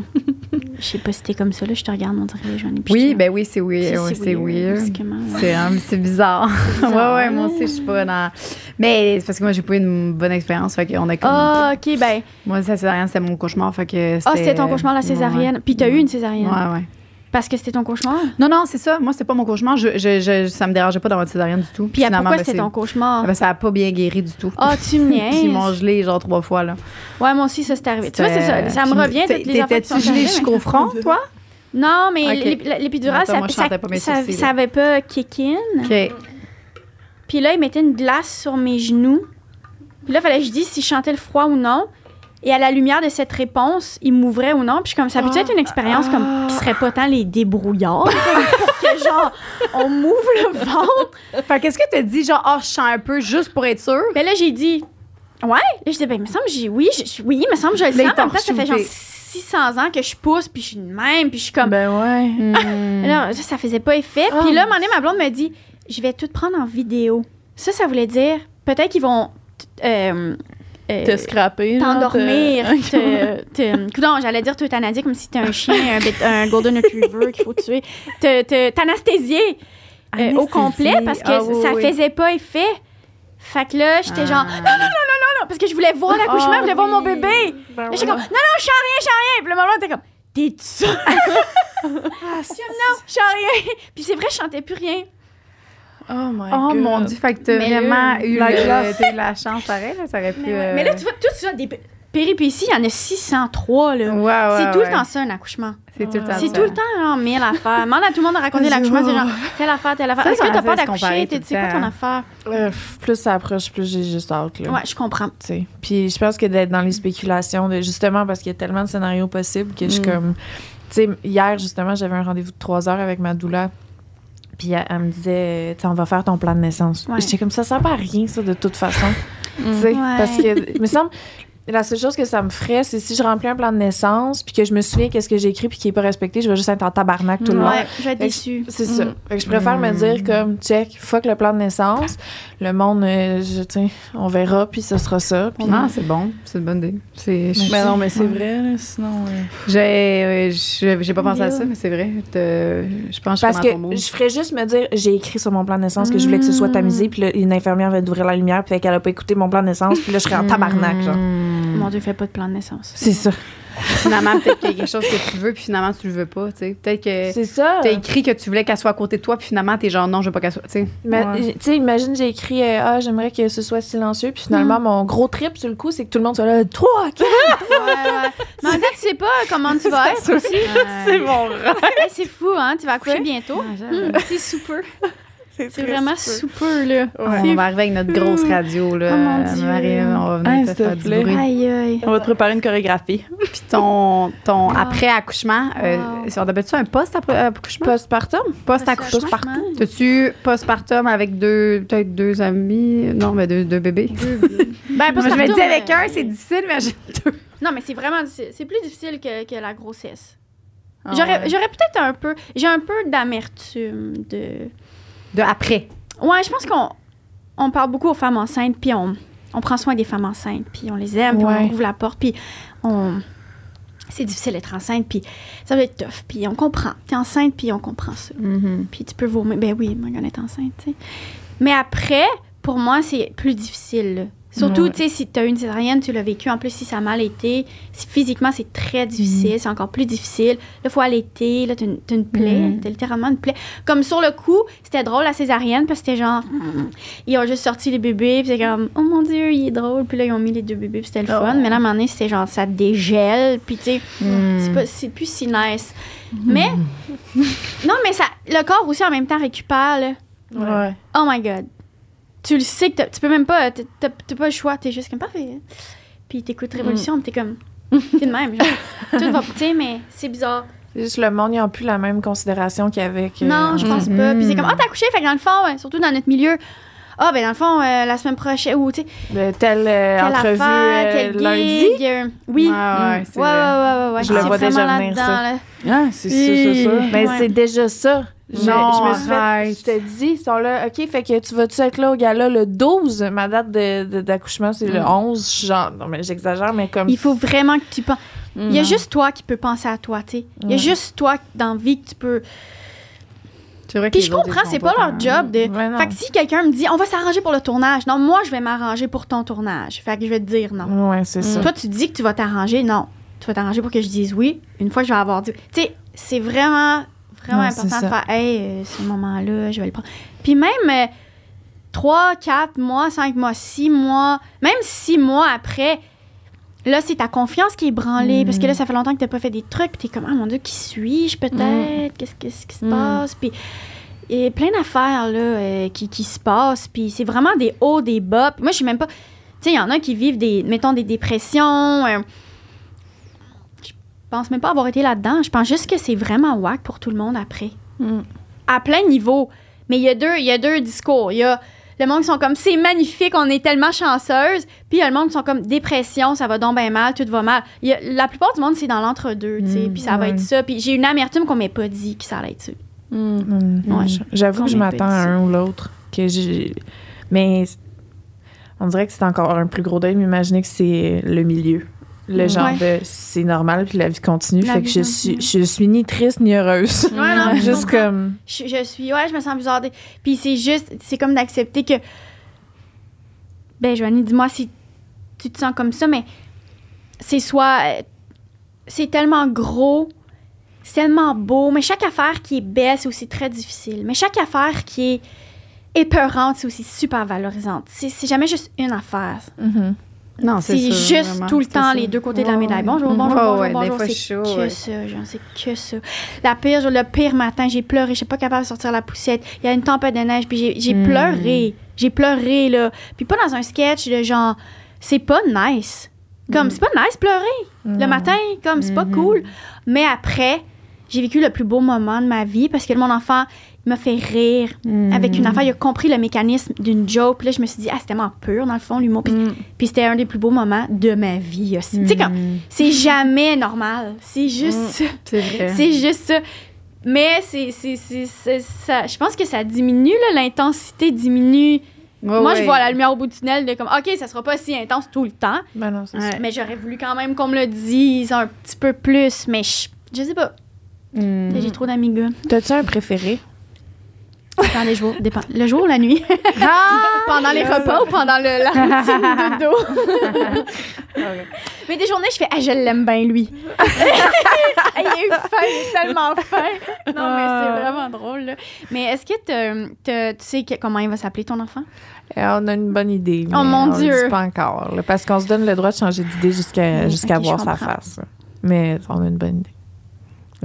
je sais pas si t'es comme ça, là, je te regarde, on dirait, ai plus Oui, ben oui, c'est weird. C'est- ouais, c'est weird, ouais. C'est hein, c'est bizarre. [LAUGHS] bizarre, ouais, ouais, moi aussi, je suis pas dans. Mais c'est parce que moi, j'ai pas eu une bonne expérience. Fait qu'on a comme. Ah, ok, ben. Moi, la césarienne, c'était mon cauchemar. Fait que Ah, c'était ton cauchemar, la césarienne. Puis t'as eu une césarienne. Ouais, ouais. Parce que c'était ton cauchemar? Non, non, c'est ça. Moi, c'était pas mon cauchemar. Je, je, je- ça me dérangeait pas d'avoir une césarienne du tout. Puis finalement, pourquoi ben, c'était ton cauchemar? Ah, ben, ça a pas bien guéri du tout. Ah, tu me [LAUGHS] Puis ils m'ont niaises. gelé genre trois fois, là. Ouais, moi aussi, ça, c'est arrivé. Tu vois, c'est ça. Ça me revient, t'es- toutes les T'étais-tu gelé jusqu'au front, toi? Non, mais Ok. l'ép- l'épidurale, Attends, ça, ça, avait pas kick in. OK. Puis là, il mettait une glace sur mes genoux. Puis là, il fallait que je dise si je chantais le froid ou non. Et à la lumière de cette réponse, il m'ouvrait ou non. Puis je suis comme, ça peut être une expérience comme qui serait pas tant les débrouillards. [LAUGHS] pour que, genre, on m'ouvre le ventre. Fait qu'est-ce que t'as dit, genre, oh, je sens un peu juste pour être sûr? Mais là, j'ai dit, ouais. Là, je dis, ben, il me semble, j'ai, oui, je- oui, il me semble, je le sens. Temps, ça fait genre shooté. 600 ans que je pousse, puis je suis de même, puis je suis comme, Ben ouais. [LAUGHS] Hmm. là, ça, ça faisait pas effet. Oh, puis là, un moment donné, ma blonde me dit, je vais tout prendre en vidéo. Ça, ça voulait dire, peut-être qu'ils vont. euh, euh, Te scraper. t'endormir, te- te, [LAUGHS] te- Coudon, j'allais dire t'euthanasier comme si t'es un chien, un, un golden retriever qu'il faut tuer. T'anesthésier euh, au complet parce que Ah, oui, ça oui. faisait pas effet. Fait que là, j'étais genre, non, non, non, non, non, non, parce que je voulais voir l'accouchement, Ah je voulais voir mon oui. bébé. Ben j'étais comme, non, non, je sens rien, je sens rien. Puis le moment, était comme, t'es [LAUGHS] sûr? non, je sens rien. Puis c'est vrai, je sentais plus rien. Oh my Oh God. mon dieu, fait que t'as vraiment eu t'as eu la [LAUGHS] chance pareil, là, ça aurait pu. Mais, ouais. euh, Mais là, tu vois, tout ça, des pé- péripéties, il y en a 603, là. Ouais, ouais, c'est tout le temps ça, un accouchement. C'est tout le temps C'est tout le temps, genre, mille affaires. Demande à tout le monde de raconter [LAUGHS] l'accouchement, c'est genre, telle affaire, telle affaire. Est-ce que t'as peur reste d'accoucher? C'est quoi ton affaire? Euh, plus ça approche, plus j'ai juste hâte. Là. Ouais, je comprends. Puis je pense que d'être dans les spéculations, de, justement parce qu'il y a tellement de scénarios possibles que je suis Mm. comme. Tu sais, hier, justement, j'avais un rendez-vous de trois heures avec ma doula. Puis elle, elle me disait, tu sais, on va faire ton plan de naissance. Ouais. J'étais comme ça, ça sert pas à rien, ça, de toute façon. [LAUGHS] Tu sais, Ouais. parce que, il me semble, la seule chose que ça me ferait, c'est si je remplis un plan de naissance, puis que je me souviens qu'est-ce que j'ai écrit, puis qui est pas respecté, je vais juste être en tabarnak tout le long. Ouais, je vais être déçue. C'est ça. Mm. Fait que je préfère me dire comme check, fuck le plan de naissance. Le monde, euh, je, tu sais, on verra, puis ce sera ça. Puis Ah, c'est bon, c'est une bonne idée. C'est, je- Mais non, mais c'est vrai, là, sinon. euh, j'ai, euh, j'ai, j'ai pas pensé à ça, mais c'est vrai. te- je pense que je Parce que je ferais juste me dire, j'ai écrit sur mon plan de naissance que je voulais que ce soit tamisé, puis là, une infirmière vient d'ouvrir la lumière, puis qu'elle a pas écouté mon plan de naissance, puis là, je serais en tabarnak, genre. Hmm. Mon Dieu, fais pas de plan de naissance. C'est ça. Finalement, peut-être qu'il y a quelque chose que tu veux, puis finalement, tu le veux pas, tu sais. Peut-être que C'est ça. t'as écrit que tu voulais qu'elle soit à côté de toi, puis finalement, t'es genre, non, je veux pas qu'elle soit, tu sais. Ouais. Imagine, j'ai écrit, euh, ah, j'aimerais que ce soit silencieux, puis finalement, mon gros trip sur le coup, c'est que tout le monde soit là, toi, [LAUGHS] quatre! Ouais, ouais. Mais en fait, tu sais pas comment tu vas être [LAUGHS] aussi. C'est mon rêve. Hey, c'est fou, hein? Tu vas accoucher bientôt. Ah. Hum, C'est super. C'est vraiment super, là. On va arriver avec notre grosse radio, là. Oh mon Dieu. Marie, on va venir Ah, te faire du bruit. Aïe, aïe. On va te préparer une chorégraphie. [LAUGHS] Puis ton, ton Wow. après-accouchement, euh, on appelle ça un post-accouchement? Postpartum? Post-accouchement. Post-accouchement. T'as-tu postpartum avec deux, peut-être deux amis? Non, mais deux, deux bébés. [LAUGHS] Ben, Moi, je me postpartum, dis avec euh, un, c'est difficile, mais j'ai [LAUGHS] deux. Non, mais c'est vraiment difficile. C'est plus difficile que, que la grossesse. Ah J'aurais ouais. j'aurais peut-être un peu. J'ai un peu d'amertume de. De après. Ouais, je pense qu'on on parle beaucoup aux femmes enceintes, puis on, on prend soin des femmes enceintes, puis on les aime, puis Ouais. on ouvre la porte, puis on. C'est difficile d'être enceinte, puis ça va être tough, puis on comprend. T'es enceinte, puis on comprend ça. Puis tu peux vomir. Ben oui, Morgane est enceinte, tu sais. Mais après, pour moi, c'est plus difficile. Surtout, Ouais. tu sais, si tu as une césarienne, tu l'as vécu. En plus, si ça a mal été, si physiquement, c'est très difficile. C'est encore plus difficile. Là, il faut allaiter. Là, tu as une plaie. Mhm. T'as littéralement une plaie. Comme sur le coup, c'était drôle, la césarienne, parce que c'était genre... Ils ont juste sorti les bébés, puis c'est comme... Oh mon Dieu, il est drôle. Puis là, ils ont mis les deux bébés, puis c'était le fun. Mais là, à un moment donné, c'était genre, ça dégèle. Puis tu sais, c'est pas- c'est plus si nice. Mais... non, mais ça... Le corps aussi, en même temps, récupère, là. Ouais. Oh my god. Tu le sais que t'as- tu peux même pas. T'as pas le choix. T'es juste comme parfait. Puis t'écoutes Révolution, puis t'es comme. [LAUGHS] T'es de même. Genre, tout va. Tu sais, mais c'est bizarre. C'est juste le monde, ils n'ont plus la même considération qu'il y avait. que- Non, je pense pas. Puis c'est comme, ah, t'as accouché, fait que dans le fond, ouais, surtout dans notre milieu. Ah, ben dans le fond, euh, la semaine prochaine, ou tu sais, telle euh, quelle entrevue affaire, euh, quel lundi. gig. euh, oui. Ouais, ouais, c'est ouais, ouais, ouais, ouais, ouais. Je le vois déjà venir, ça. là. Ah, c'est ça, c'est ça. Ben, Ouais. c'est déjà ça. Je, Non, je me suis fait, je te dis, ils sont là, OK, fait que tu vas-tu être là au gala le 12? Ma date de- de- d'accouchement, c'est le 11. Je suis Genre, non, mais j'exagère, mais comme. Il faut vraiment que tu penses. Il y a Mhm. juste toi qui peux penser à toi, tu sais. Il y a Ouais. juste toi dans la vie que tu peux. Vrai Puis je comprends, c'est pas leur job de. Fait que si quelqu'un me dit, on va s'arranger pour le tournage, non, moi, je vais m'arranger pour ton tournage. Fait que je vais te dire non. Ouais, c'est ça. Toi, tu dis que tu vas t'arranger, non. Tu vas t'arranger pour que je dise oui. Une fois que je vais avoir dit. Tu sais, c'est vraiment, vraiment important de faire, hey, euh, ce moment-là, je vais le prendre. Puis même euh, trois, quatre mois, cinq mois, six mois, même six mois après, là, c'est ta confiance qui est branlée. Parce que là, ça fait longtemps que t'as pas fait des trucs. Puis t'es comme, ah mon Dieu, qui suis-je peut-être? Qu'est-ce qu'est-ce qui se Mm. passe? Puis il y a plein d'affaires là, euh, qui, qui se passent. Puis c'est vraiment des hauts, des bas. Puis moi, je suis même pas. Tu sais, il y en a qui vivent des, mettons, des dépressions. Je pense même pas avoir été là-dedans. Je pense juste que c'est vraiment whack pour tout le monde après. Mm. À plein de niveaux. Mais il y a deux, il y a deux discours. Il y a le monde qui sont comme c'est magnifique, on est tellement chanceuse. Puis il y a le monde qui sont comme dépression, ça va donc bien mal, tout va mal. Il y a- la plupart du monde, c'est dans l'entre-deux, tu sais. Mm, Puis ça va être ça. Puis j'ai une amertume qu'on m'ait pas dit que ça allait être ça. Mm. Ouais. J'avoue que je m'attends à un ou l'autre. Que j'ai... Mais on dirait que c'est encore un plus gros deuil de m'imaginer que c'est le milieu. Le genre Ouais. de c'est normal puis la vie continue. La fait vie que je continue. suis, je suis ni triste ni heureuse. Ouais, non, je Juste comprends. comme. Je, je suis, ouais, je me sens bizarre. Puis c'est juste, c'est comme d'accepter que. Ben, Joanie, dis-moi si tu te sens comme ça, mais c'est soit. C'est tellement gros, c'est tellement beau, mais chaque affaire qui est belle, c'est aussi très difficile. Mais chaque affaire qui est épeurante, c'est aussi super valorisante. C'est jamais juste une affaire. Mhm. Non, C'est juste vraiment, tout le temps ça. les deux côtés de la médaille. Bonjour, bonjour, Ouais, bonjour, ouais, des bonjour. fois, C'est chaud, que ouais. ça, genre, c'est que ça. La pire, jour- le pire matin, j'ai pleuré, je suis pas capable de sortir la poussette. Il y a une tempête de neige, puis j'ai Mm. pleuré. J'ai pleuré, là. Puis pas dans un sketch de genre, c'est pas nice. Comme, c'est pas nice pleurer. Le matin, comme, c'est pas Mhm. cool. Mais après, j'ai vécu le plus beau moment de ma vie parce que mon enfant, m'a fait rire avec une affaire. Il a compris le mécanisme d'une joke. Puis là, je me suis dit, ah, c'est tellement pur, dans le fond, l'humour. Puis, Mm. puis c'était un des plus beaux moments de ma vie aussi. Tu sais, comme, Mm. c'est jamais normal. C'est juste ça. C'est juste ça. Mais c'est, c'est, c'est, c'est- ça. Je pense que ça diminue, là, l'intensité diminue. Ouais, Moi, ouais. je vois la lumière au bout du tunnel de comme, OK, ça sera pas si intense tout le temps. Ben non, Ouais. Mais j'aurais voulu quand même qu'on me le dise un petit peu plus. Mais je, je sais pas. J'ai trop d'amis gars. T'as-tu un préféré? Dépend des jours. Dépend. Le jour ou la nuit? [LAUGHS] pendant les repas ou pendant le, la [LAUGHS] routine de dos? Mais des journées, je fais, ah, je l'aime bien, lui. [LAUGHS] il est fin, il est tellement fin. Non, mais c'est vraiment drôle. là. Mais est-ce que t'as- tu sais que- comment il va s'appeler ton enfant? Euh, on a une bonne idée. Mais Oh, mon on le Dieu. dit pas encore. là, parce qu'on se donne le droit de changer d'idée jusqu'à voir sa face. Mais on a une bonne idée.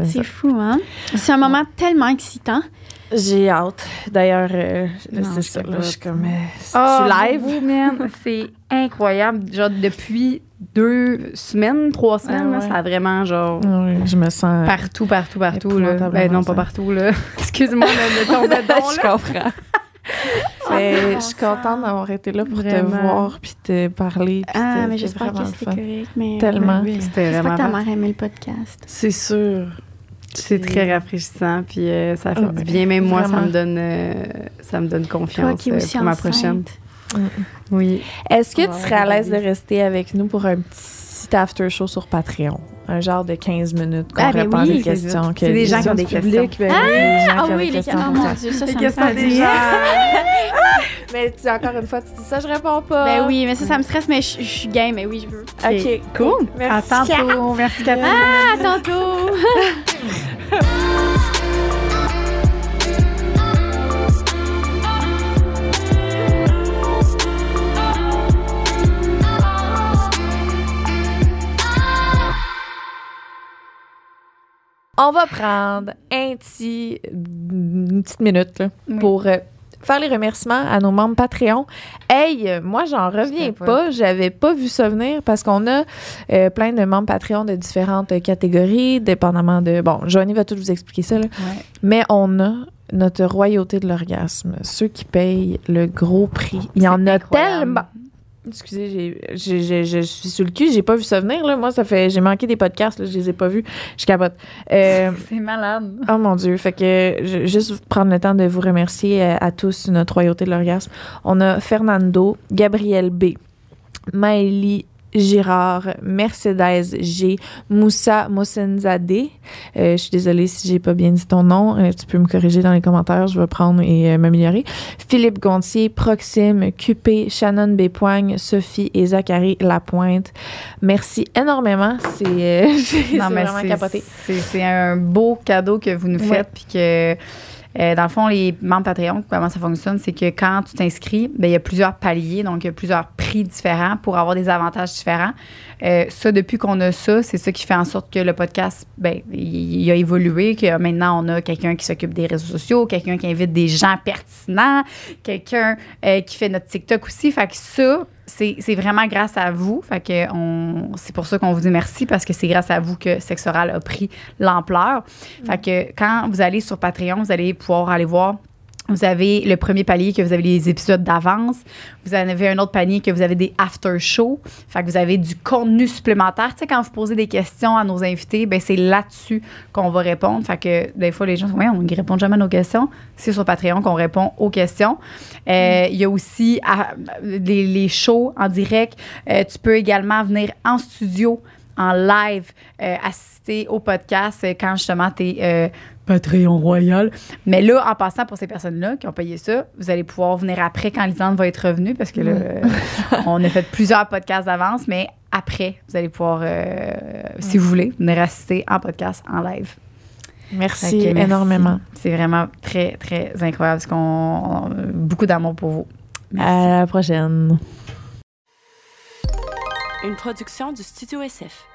C'est fou, hein? C'est un moment tellement excitant. J'ai hâte. D'ailleurs, euh, c'est je ça. Là, je suis comme. euh, Ah, tu live? C'est incroyable. Genre, depuis deux semaines, trois semaines, Ah là, ouais. ça a vraiment, genre, Oui, je me sens. partout, partout, partout. Là. Ben non, pas partout, là. [LAUGHS] Excuse-moi de, de tomber dedans, [LAUGHS] je comprends. [LAUGHS] Mais je suis contente d'avoir été là pour Vraiment. te voir puis te parler. puis Ah, te- mais j'espère que vraiment le c'était correct. Mais... Tellement. C'était J'espère vraiment que ta mère aimé le podcast. C'est sûr. C'est très rafraîchissant, puis euh, ça fait Ouais, du bien. Même moi, ça me donne, euh, ça me donne confiance euh, pour ma prochaine. Oui. Est-ce que Ouais, tu serais à l'aise de rester avec nous pour un petit after show sur Patreon? Un genre de 15 minutes qu'on Ah, ben répond à oui, des questions. ça. C'est des gens qui ont des publiques, ben oui, des gens Ah qui ont oui, des les questions oh mon. Dieu, ça, Les ça me questions des dire. [LAUGHS] Mais tu, encore une fois, tu dis ça, je réponds pas. Ben oui, mais ça, ça me stresse, mais je je suis game, mais oui, je veux. OK, Cool. Merci. À tantôt. Merci, Catherine. À tantôt! [LAUGHS] On va prendre un petit, une petite minute là, Oui. pour euh, faire les remerciements à nos membres Patreon. Hey, moi, j'en reviens pas. J'avais pas vu ça venir parce qu'on a euh, plein de membres Patreon de différentes euh, catégories, dépendamment de. Bon, Johnny va tout vous expliquer ça, là. Ouais. Mais on a notre royauté de l'orgasme, ceux qui payent le gros prix. Il y en a incroyable. tellement. Excusez, je suis sur le cul, j'ai pas vu ça venir. Là. Moi, ça fait. J'ai manqué des podcasts, là, je les ai pas vus. Je capote. Euh, [LAUGHS] C'est malade. Oh mon Dieu. Fait que je, juste prendre le temps de vous remercier euh, à, tous notre royauté de l'orgasme. On a Fernando, Gabriel B, Maëlie Girard, Mercedes G, Moussa Moussenzadeh. Euh, je suis désolée si j'ai pas bien dit ton nom. Euh, tu peux me corriger dans les commentaires. Je vais prendre et euh, m'améliorer. Philippe Gontier, Proxime, QP, Shannon Bépoigne, Sophie et Zachary Lapointe. Merci énormément. C'est [LAUGHS] vraiment capoté. C'est un beau cadeau que vous nous faites. Puis que, euh, dans le fond, les membres Patreon, comment ça fonctionne, c'est que quand tu t'inscris, ben, il y a plusieurs paliers, donc il y a plusieurs prix différents pour avoir des avantages différents. Euh, ça, depuis qu'on a ça, c'est ça qui fait en sorte que le podcast, ben, il, a évolué, que maintenant, on a quelqu'un qui s'occupe des réseaux sociaux, quelqu'un qui invite des gens pertinents, quelqu'un euh, qui fait notre TikTok aussi. Fait que ça, c'est vraiment grâce à vous. Fait que on- c'est pour ça qu'on vous dit merci parce que c'est grâce à vous que Sexe Oral a pris l'ampleur. Fait que quand vous allez sur Patreon, vous allez pouvoir aller voir. Vous avez le premier palier que vous avez les épisodes d'avance. Vous en avez un autre panier que vous avez des after shows. Fait que vous avez du contenu supplémentaire. Tu sais, quand vous posez des questions à nos invités, ben c'est là-dessus qu'on va répondre. Fait que des fois, les gens disent, ouais, on ne répond jamais à nos questions. C'est sur Patreon qu'on répond aux questions. Euh, Il y a aussi ah, les, shows en direct. Euh, tu peux également venir en studio en live euh, assister au podcast quand justement tu es Patreon Royal. Mais là, en passant pour ces personnes-là qui ont payé ça, vous allez pouvoir venir après quand Lisande va être revenue parce que là, euh, on a fait plusieurs podcasts d'avance, mais après, vous allez pouvoir, euh, si vous voulez, venir assister en podcast en live. Merci, que énormément. C'est vraiment très, très incroyable parce qu'on beaucoup d'amour pour vous. Merci. À la prochaine. Une production du Studio SF.